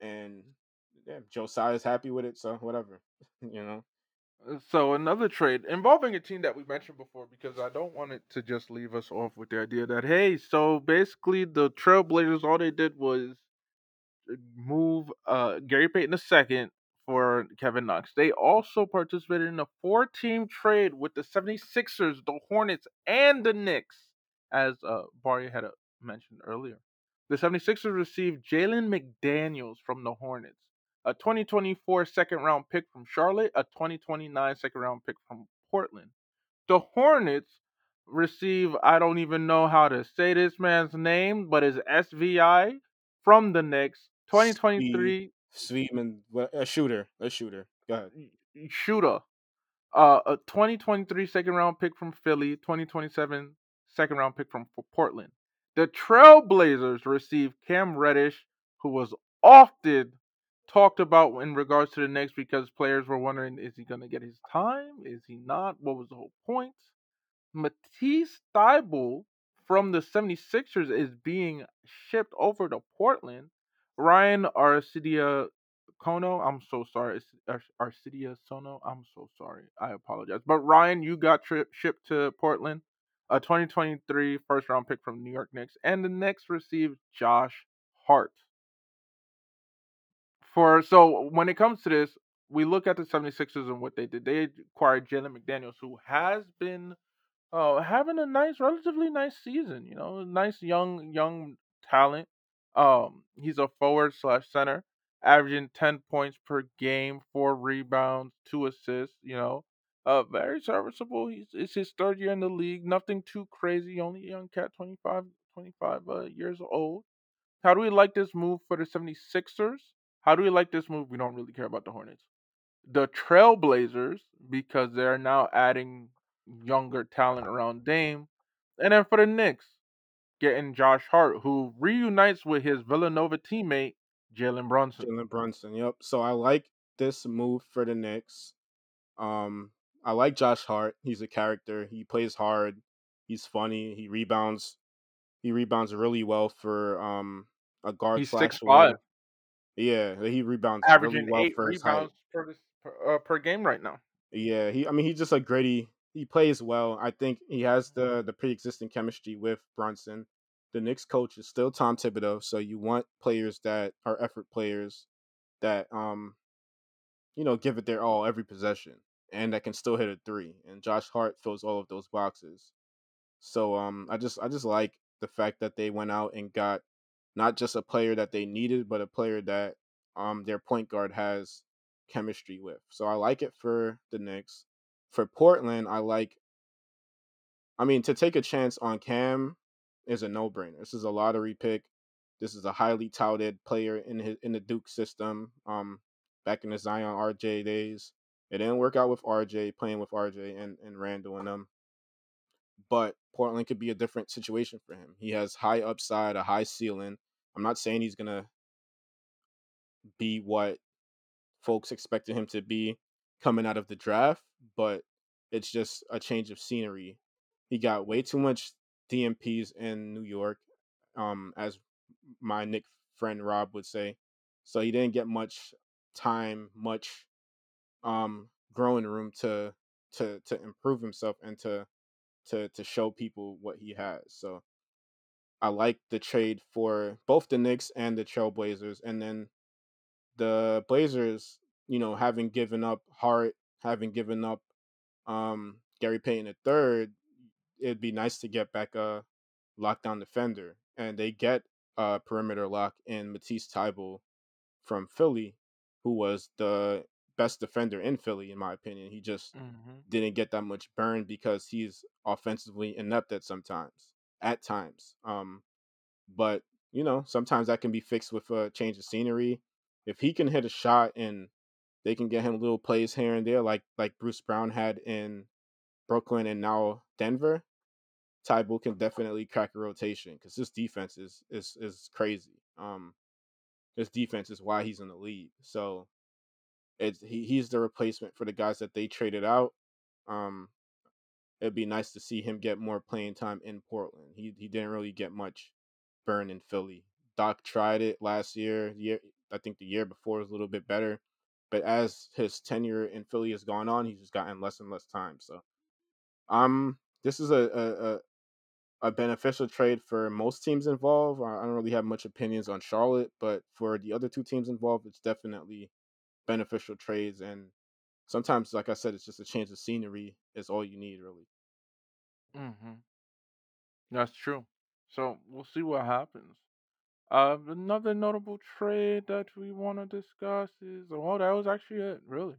and yeah, Joe Tsai is happy with it, so whatever. you know. Uh, So another trade involving a team that we mentioned before because I don't want it to just leave us off with the idea that hey, so basically the Trailblazers all they did was uh, move uh Gary Payton II for Kevin Knox. They also participated in a four-team trade with the 76ers, the Hornets, and the Knicks, as uh Bari had uh, mentioned earlier. The 76ers received Jalen McDaniels from the Hornets, a 2024 second round pick from Charlotte, a 2029 second round pick from Portland. The Hornets receive, I don't even know how to say this man's name, but it's SVI from the Knicks, Sweet, 2023 Sweetman, a shooter, a shooter. Go ahead. shooter. Uh, a 2023 second round pick from Philly, 2027 second round pick from Portland. The Trailblazers received Cam Reddish, who was often talked about in regards to the Knicks because players were wondering is he going to get his time? Is he not? What was the whole point? Matisse Thybulle from the 76ers is being shipped over to Portland. Ryan Arcidia Kono, I'm so sorry. Arcidia Sono, I'm so sorry. I apologize. But Ryan, you got shipped to Portland. A 2023 first round pick from New York Knicks. And the Knicks received Josh Hart. For so when it comes to this, we look at the 76ers and what they did. They acquired Jalen McDaniels, who has been uh, having a nice, relatively nice season. You know, nice young young talent. Um, he's a forward slash center, averaging ten points per game, four rebounds, two assists. You know, uh, very serviceable. He's it's his third year in the league. Nothing too crazy. Only young cat, 25, 25 uh, years old. How do we like this move for the 76ers? How do we like this move? We don't really care about the Hornets the Trailblazers because they're now adding younger talent around Dame. And then for the Knicks, getting Josh Hart, who reunites with his Villanova teammate, Jalen Brunson. Jalen Brunson. Yep. So I like this move for the Knicks. Um, I like Josh Hart. He's a character. He plays hard. He's funny. He rebounds. He rebounds really well for um a guard He's 6'5, wing. Yeah, he rebounds really averaging well eight for his height. rebounds per, per, uh, per game right now. Yeah, he. I mean, he's just a gritty. He plays well. I think he has the the pre existing chemistry with Brunson. The Knicks coach is still Tom Thibodeau, so you want players that are effort players that um you know give it their all every possession and that can still hit a three. And Josh Hart fills all of those boxes. So um I just I just like the fact that they went out and got not just a player that they needed, but a player that um their point guard has chemistry with. So I like it for the Knicks. For Portland, I like I mean to take a chance on Cam is a no-brainer. This is a lottery pick. This is a highly touted player in his in the Duke system. Um back in the Zion RJ days. It didn't work out with RJ, playing with RJ and, and Randle and them but Portland could be a different situation for him. He has high upside, a high ceiling. I'm not saying he's gonna be what folks expected him to be coming out of the draft, but it's just a change of scenery. He got way too much DNPs in New York, um, as my Knick friend Rob would say. So he didn't get much time, much um growing room to to to improve himself and to to to show people what he has. So I like the trade for both the Knicks and the Trailblazers, and then the Blazers, you know, having given up Hart, having given up um, Gary Payton third, it'd be nice to get back a lockdown defender, and they get a perimeter lock in Matisse Thybulle from Philly, who was the best defender in Philly, in my opinion. He just Mm-hmm. didn't get that much burn because he's offensively inept at sometimes, at times. Um, but you know, sometimes that can be fixed with a change of scenery. If he can hit a shot and they can get him little plays here and there, like like Bruce Brown had in Brooklyn and now Denver, Thybulle can definitely crack a rotation because this defense is is is crazy. Um, this defense is why he's in the league. So it's he, he's the replacement for the guys that they traded out. Um, it'd be nice to see him get more playing time in Portland. He he didn't really get much burn in Philly. Doc tried it last year. Year I think the year before was a little bit better, but as his tenure in Philly has gone on, he's just gotten less and less time. So, um, this is a a, a beneficial trade for most teams involved. I don't really have much opinions on Charlotte, but for the other two teams involved, it's definitely beneficial trades. And sometimes, like I said, it's just a change of scenery is all you need, really. Mm-hmm. That's true. So we'll see what happens. Uh, another notable trade that we want to discuss is well, that was actually it. Really,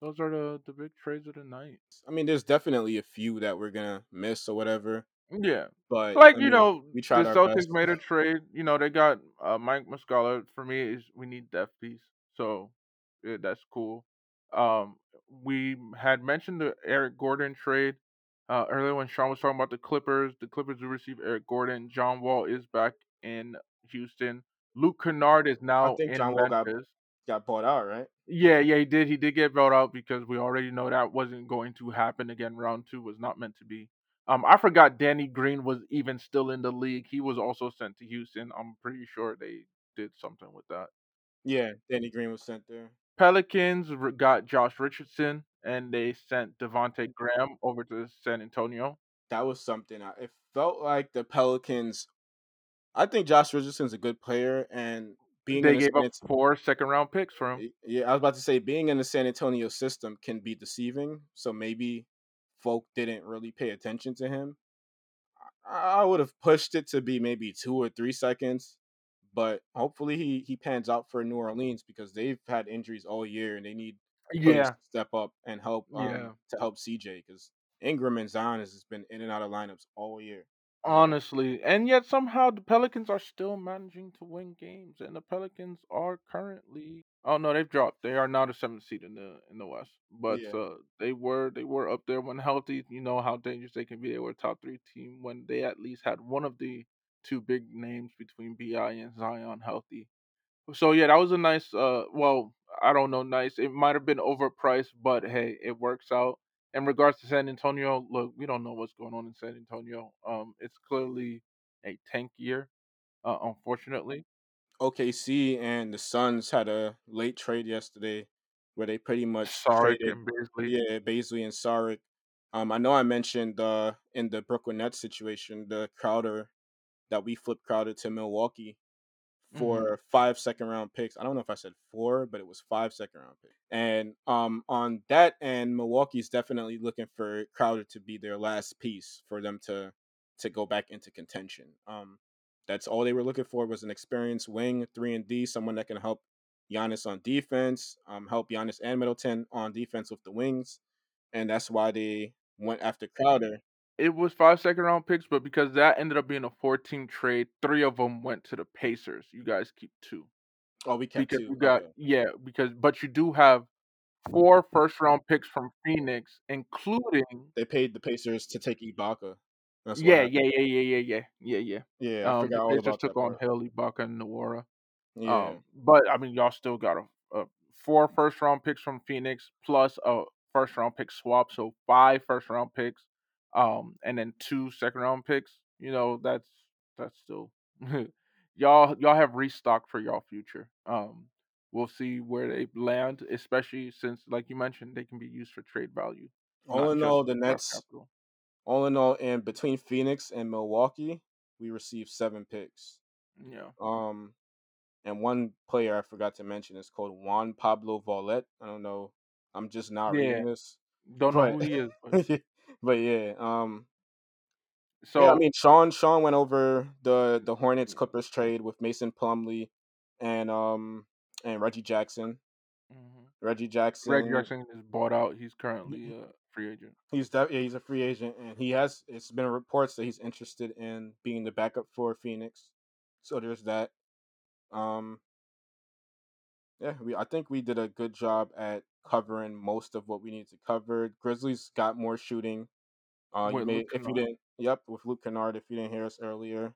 those are the the big trades of the night. I mean, there's definitely a few that we're gonna miss or whatever, Yeah, but like I you mean, know, we the tried our Celtics best. made a trade. You know, they got uh, Mike Muscala. For me, is we need depth piece, so yeah, that's cool. Um, we had mentioned the Eric Gordon trade uh, earlier when Sean was talking about the Clippers. The Clippers will receive Eric Gordon. John Wall is back in Houston. Luke Kennard is I now think in John Wall got Memphis. got bought out, right? Yeah, yeah, he did. He did get voted out because we already know that wasn't going to happen again. Round two was not meant to be. Um, I forgot Danny Green was even still in the league. He was also sent to Houston. I'm pretty sure they did something with that. Yeah, Danny Green was sent there. Pelicans got Josh Richardson and they sent Devonte Graham over to San Antonio. That was something. I, it felt like the Pelicans. I think Josh Richardson's a good player, and being They in the gave San up four second round picks for him. Yeah, I was about to say being in the San Antonio system can be deceiving. So maybe folk didn't really pay attention to him. I, would have pushed it to be maybe two or three seconds, but hopefully he he pans out for New Orleans because they've had injuries all year and they need Yeah, to step up and help um yeah. to help CJ because Ingram and Zion has been in and out of lineups all year. Honestly, and yet somehow the Pelicans are still managing to win games, and the Pelicans are currently oh no, they've dropped. They are now the seventh seed in the in the West, but yeah, uh, they were they were up there when healthy. You know how dangerous they can be. They were a top three team when they at least had one of the two big names between Bi and Zion healthy. So yeah, that was a nice. Uh, well, I don't know, nice. It might have been overpriced, but hey, it works out. In regards to San Antonio, look, we don't know what's going on in San Antonio. Um, it's clearly a tank year, uh, unfortunately. OKC and the Suns had a late trade yesterday where they pretty much Saric traded and Bazley. yeah, Bazley and Saric. Um, I know I mentioned uh in the Brooklyn Nets situation, the Crowder that we flipped Crowder to Milwaukee for five second round picks. I don't know if I said four, but it was five second round picks. And um on that end, Milwaukee's definitely looking for Crowder to be their last piece for them to to go back into contention. Um that's all they were looking for was an experienced wing, three and D, someone that can help Giannis on defense, um, help Giannis and Middleton on defense with the wings, and that's why they went after Crowder. It was five second round picks, but because that ended up being a four team trade, three of them went to the Pacers. You guys keep two Oh, we kept because two. you got Okay. yeah because but you do have four first round picks from Phoenix, including They paid the Pacers to take Ibaka. That's yeah yeah yeah yeah yeah yeah yeah yeah. Yeah, I Um, the forgot all Pacers took on part. Haley, Ibaka, and Nwora. Yeah. Um, but I mean, y'all still got a, a four first round picks from Phoenix plus a first round pick swap, so five first round picks, um, and then two second round picks. You know, that's that's still y'all y'all have restocked for y'all future. Um, we'll see where they land, especially since, like you mentioned, they can be used for trade value, All in all, the Nets capital. all in all, and between Phoenix and Milwaukee, we received seven picks. Yeah. Um, and one player I forgot to mention is called Juan Pablo Vaulet. I don't know. I'm just not Yeah. reading this. Don't know who he is. But, but yeah, um so yeah, I mean Sean Sean went over the the Hornets Clippers trade with Mason Plumlee and um and Reggie Jackson. mhm. Reggie Jackson. Greg Jackson is bought out. He's currently a free agent. He's de- yeah, he's a free agent, and he has. It's been reports that he's interested in being the backup for Phoenix. So there's that. Um, yeah, we. I think we did a good job at covering most of what we need to cover. Grizzlies got more shooting. Uh, you may if you didn't. Yep, with Luke Kennard. If you didn't hear us earlier.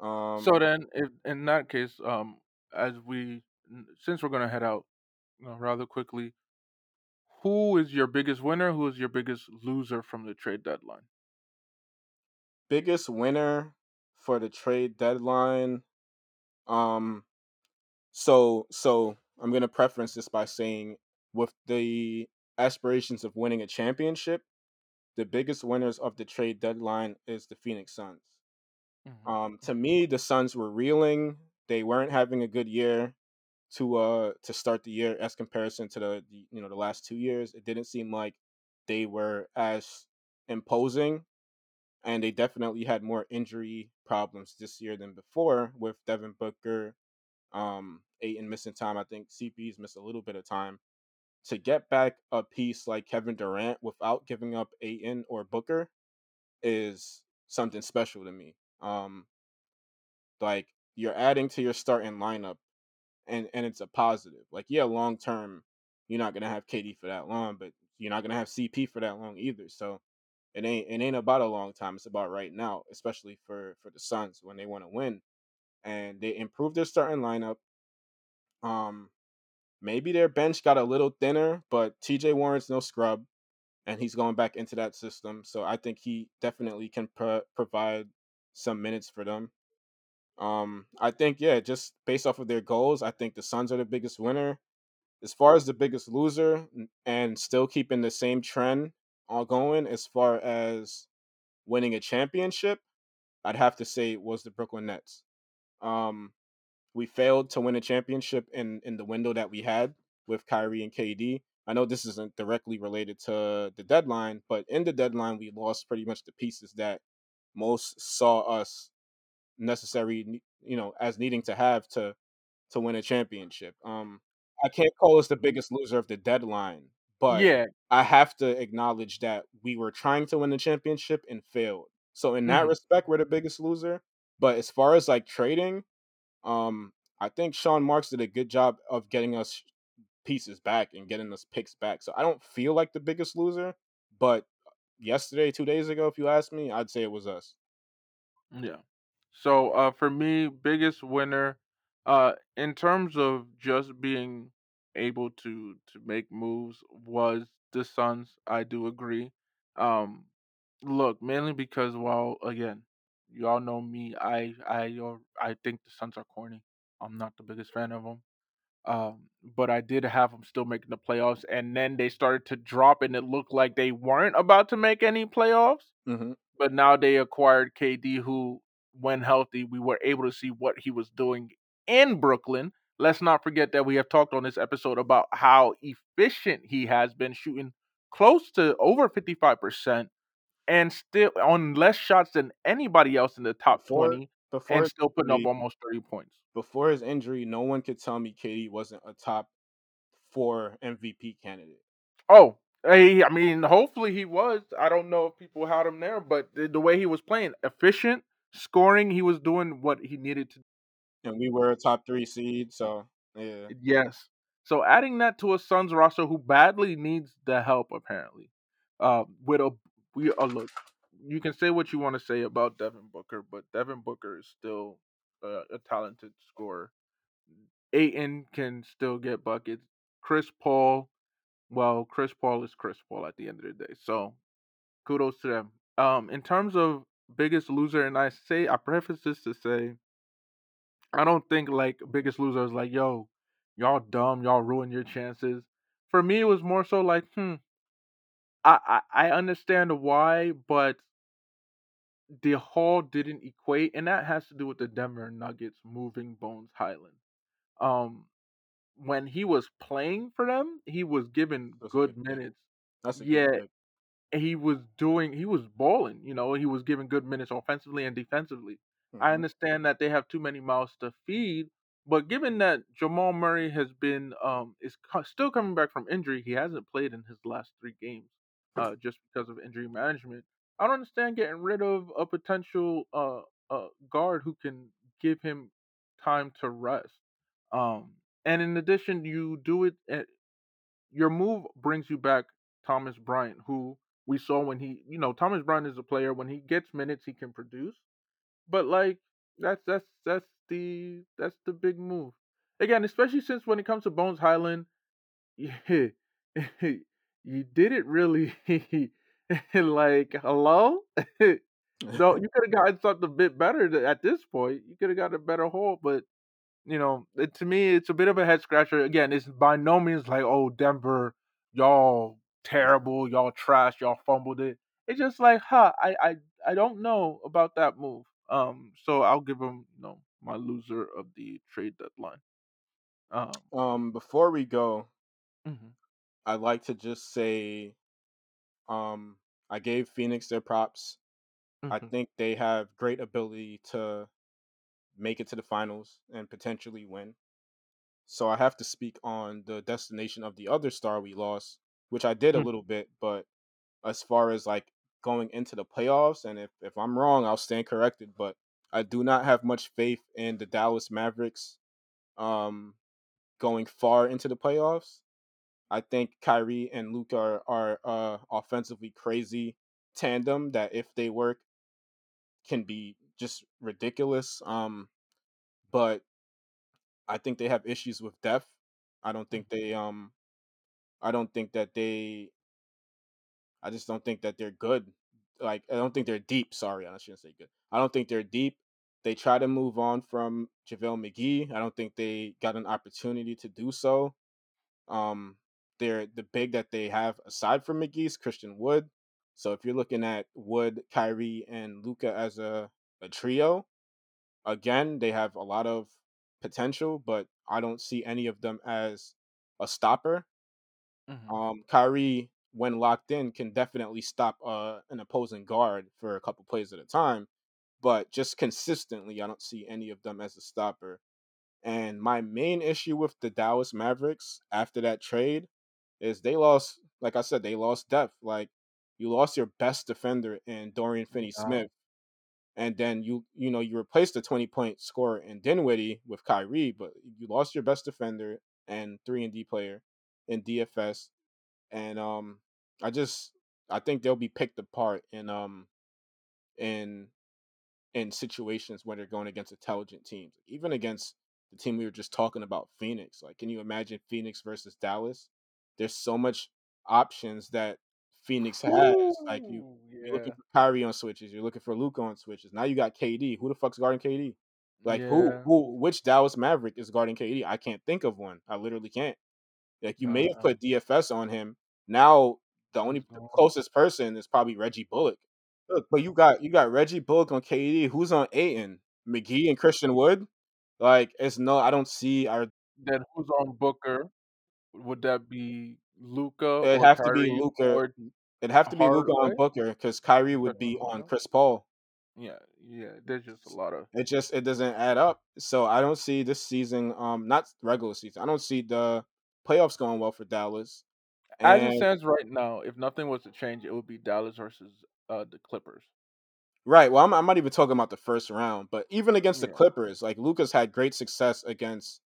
Um, So then, if in that case, um, as we since we're gonna head out uh, rather quickly, who is your biggest winner? Who is your biggest loser from the trade deadline? biggest winner for the trade deadline. Um, so so I'm gonna preference this by saying, with the aspirations of winning a championship, the biggest winners of the trade deadline is the Phoenix Suns. Mhm. Um, to me, the Suns were reeling. They weren't having a good year to uh to start the year as comparison to the, the you know the last two years. It didn't seem like they were as imposing, and they definitely had more injury problems this year than before with Devin Booker, um, Ayton missing time. I think CP's missed a little bit of time. To get back a piece like Kevin Durant without giving up Ayton or Booker is something special to me. Um, like you're adding to your starting lineup and and it's a positive. Like yeah, long term, you're not gonna have KD for that long, but you're not gonna have CP for that long either. So it ain't it ain't about a long time. It's about right now, especially for for the Suns when they want to win. And they improve their starting lineup. Um, maybe their bench got a little thinner, but TJ Warren's no scrub, and he's going back into that system. So I think he definitely can pro- provide some minutes for them. Um, I think yeah, just based off of their goals, I think the Suns are the biggest winner. As far as the biggest loser, and still keeping the same trend all going as far as winning a championship, I'd have to say was the Brooklyn Nets. Um, we failed to win a championship in in the window that we had with Kyrie and KD. I know this isn't directly related to the deadline, but in the deadline we lost pretty much the pieces that most saw us necessary, you know, as needing to have to to win a championship. Um, I can't call us the biggest loser of the deadline, but Yeah. I have to acknowledge that we were trying to win the championship and failed. So in that Mhm. respect, we're the biggest loser. But as far as like trading, um, I think Sean Marks did a good job of getting us pieces back and getting us picks back. So I don't feel like the biggest loser, but yesterday, two days ago, if you ask me, I'd say it was us. Yeah. So uh, for me, biggest winner, uh, in terms of just being able to to make moves was the Suns. I do agree. Um, look, mainly because while again, you all know me. I I I think the Suns are corny. I'm not the biggest fan of them. Um, but I did have them still making the playoffs, and then they started to drop, and it looked like they weren't about to make any playoffs hmm but now they acquired KD, who, when healthy, we were able to see what he was doing in Brooklyn. Let's not forget that we have talked on this episode about how efficient he has been shooting close to over 55% and still on less shots than anybody else in the top Before 20 before and still putting up almost 30 points. before his injury, no one could tell me KD wasn't a top four MVP candidate. Oh, I mean, hopefully he was. I don't know if people had him there, but the, the way he was playing, efficient, scoring, he was doing what he needed to And we were a top three seed, so yeah. Yes. So adding that to a Suns roster who badly needs the help apparently. Uh, with a we uh, look, you can say what you want to say about Devin Booker, but Devin Booker is still uh, a talented scorer. Ayton can still get buckets. Chris Paul, well, Chris Paul is Chris Paul at the end of the day. So kudos to them. Um, in terms of biggest loser, and I say I preface this to say I don't think like Biggest Loser is like, yo, y'all dumb, y'all ruin your chances. For me, it was more so like, hmm, I I, I understand why, but the haul didn't equate, and that has to do with the Denver Nuggets moving Bones Hyland. Um, when he was playing for them, he was given That's good minutes. That's a Yeah, good he was doing he was balling, you know, he was given good minutes offensively and defensively. I hmm understand that they have too many mouths to feed, but given that Jamal Murray has been um is co- still coming back from injury, he hasn't played in his last 3 games uh just because of injury management. I don't understand getting rid of a potential uh uh guard who can give him time to rest. Um and in addition, you do it at, your move brings you back Thomas Bryant, who we saw when he, you know, Thomas Bryant is a player when he gets minutes he can produce. But like that's that's that's the that's the big move. Again, especially since when it comes to Bones Hyland, you, you did it really like hello. so you could have gotten something a bit better at this point. You could have got a better hole but you know, it, to me, it's a bit of a head scratcher. Again, it's by no means like, oh, Denver, y'all terrible, y'all trash, y'all fumbled it. It's just like, huh, I, I, I don't know about that move. Um, so I'll give them you know, my loser of the trade deadline. Um, um, before we go, mhm, I'd like to just say, um, I gave Phoenix their props. I mhm, think they have great ability to make it to the finals and potentially win. So I have to speak on the destination of the other star we lost, which I did a mhm, little bit, but as far as like going into the playoffs, and if, if I'm wrong, I'll stand corrected. But I do not have much faith in the Dallas Mavericks um, going far into the playoffs. I think Kyrie and Luka are, are uh, offensively crazy tandem that if they work can be just ridiculous. Um, but I think they have issues with depth. I don't think they um I don't think that they I just don't think that they're good. Like I don't think they're deep. Sorry, I shouldn't say good. I don't think they're deep. They try to move on from JaVale McGee. I don't think they got an opportunity to do so. Um, they're the big that they have aside from McGee's Christian Wood. So if you're looking at Wood, Kyrie, and Luka as a, a trio, again, they have a lot of potential, but I don't see any of them as a stopper. mhm. Um, Kyrie, when locked in, can definitely stop uh, an opposing guard for a couple plays at a time, but just consistently, I don't see any of them as a stopper. And my main issue with the Dallas Mavericks after that trade is they lost, like I said, they lost depth. Like you lost your best defender in Dorian Finney Smith. and then you you know you replaced the twenty point scorer in Dinwiddie with Kyrie, but you lost your best defender and three and D player in DFS, and um I just I think they'll be picked apart in um in in situations when they're going against intelligent teams, even against the team we were just talking about, Phoenix. Like, can you imagine Phoenix versus Dallas? There's so much options that Phoenix has. Like you, you're looking for Kyrie on switches, you're looking for Luka on switches. Now you got KD. Who the fuck's guarding KD? Like who, yeah. who, which Dallas Maverick is guarding KD? I can't think of one. I literally can't. Like you may have uh-huh. put DFS on him. Now the only the uh-huh. closest person is probably Reggie Bullock. Look, but you got you got Reggie Bullock on KD. Who's on Ayton? McGee and Christian Wood. Like it's no, I don't see. I Then who's on Booker? Would that be Luka it'd or have to be Luka. or It'd have to be Luka on Booker because Kyrie would be on on. Chris Paul. Yeah, yeah. There's just a lot of. It just it doesn't add up. So I don't see this season. Um, not regular season. I don't see the playoffs going well for Dallas. As it stands right now, if nothing was to change, it would be Dallas versus uh the Clippers. Right. Well, I'm, I'm not even talking about the first round, but even against the Yeah. Clippers, like Luka's had great success against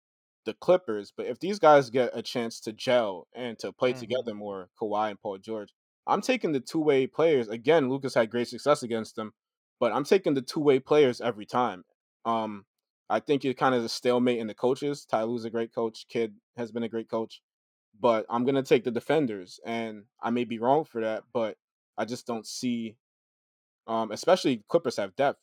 the Clippers. But if these guys get a chance to gel and to play hmm together more, Kawhi and Paul George, I'm taking the two way players. Again, Luka's had great success against them, but I'm taking the two way players every time. Um, I think you're kind of a stalemate in the coaches. Ty Lue's a great coach. Kidd has been a great coach, but I'm gonna take the defenders, and I may be wrong for that, but I just don't see um, especially Clippers have depth.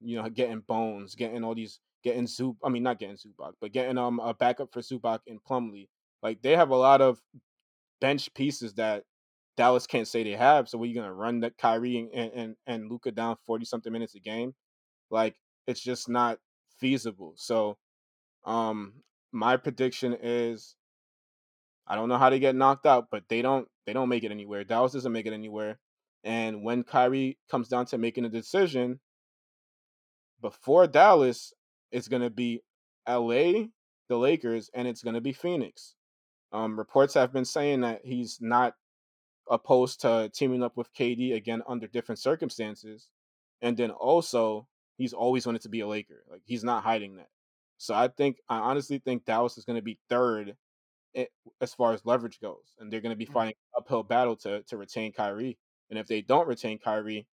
You know, getting Bones, getting all these, getting Zup. I mean, not getting Zubac, but getting um a backup for Zubac and Plumlee. Like they have a lot of bench pieces that Dallas can't say they have. So, you gonna run that Kyrie and and, and Luka down forty something minutes a game? Like it's just not feasible. So, um, my prediction is I don't know how they get knocked out, but they don't they don't make it anywhere. Dallas doesn't make it anywhere. And when Kyrie comes down to making a decision, before Dallas, it's gonna be LA, the Lakers, and it's gonna be Phoenix. Um, reports have been saying that he's not opposed to teaming up with KD again under different circumstances. And then also, he's always wanted to be a Laker. Like he's not hiding that. So I think I honestly think Dallas is going to be third as far as leverage goes, and they're going to be mm. fighting uphill battle to to retain Kyrie. And if they don't retain Kyrie,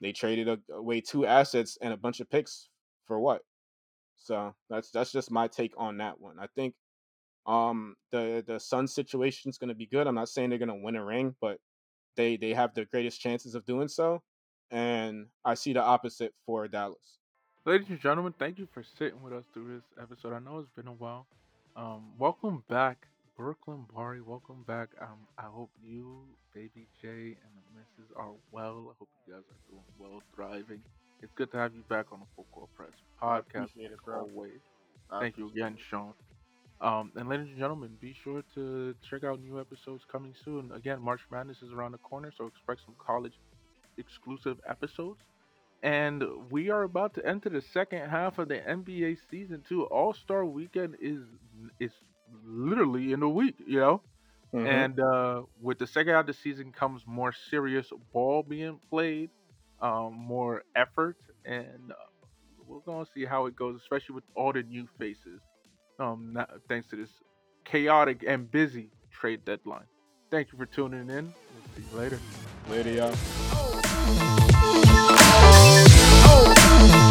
they traded away two assets and a bunch of picks for what? So that's that's just my take on that one. I think um the the Sun situation is going to be good. I'm not saying they're going to win a ring, but they they have the greatest chances of doing so. And I see the opposite for Dallas. Ladies and gentlemen, thank you for sitting with us through this episode. I know it's been a while. Um, welcome back, Brooklyn Bari. Welcome back. Um, I hope you, Baby J, and the missus are well. I hope you guys are doing well, thriving. It's good to have you back on the Full Court Press podcast. It, always. Thank you again, Sean. Um, and ladies and gentlemen, be sure to check out new episodes coming soon. Again, March Madness is around the corner, so expect some college exclusive episodes. And we are about to enter the second half of the NBA season too. All Star Weekend is is literally in a week, you know. Mm-hmm. And uh, with the second half of the season comes more serious ball being played, um, more effort, and uh, we're gonna see how it goes, especially with all the new faces. Um, not, thanks to this chaotic and busy trade deadline. Thank you for tuning in. We'll see you later. Later, y'all. Oh.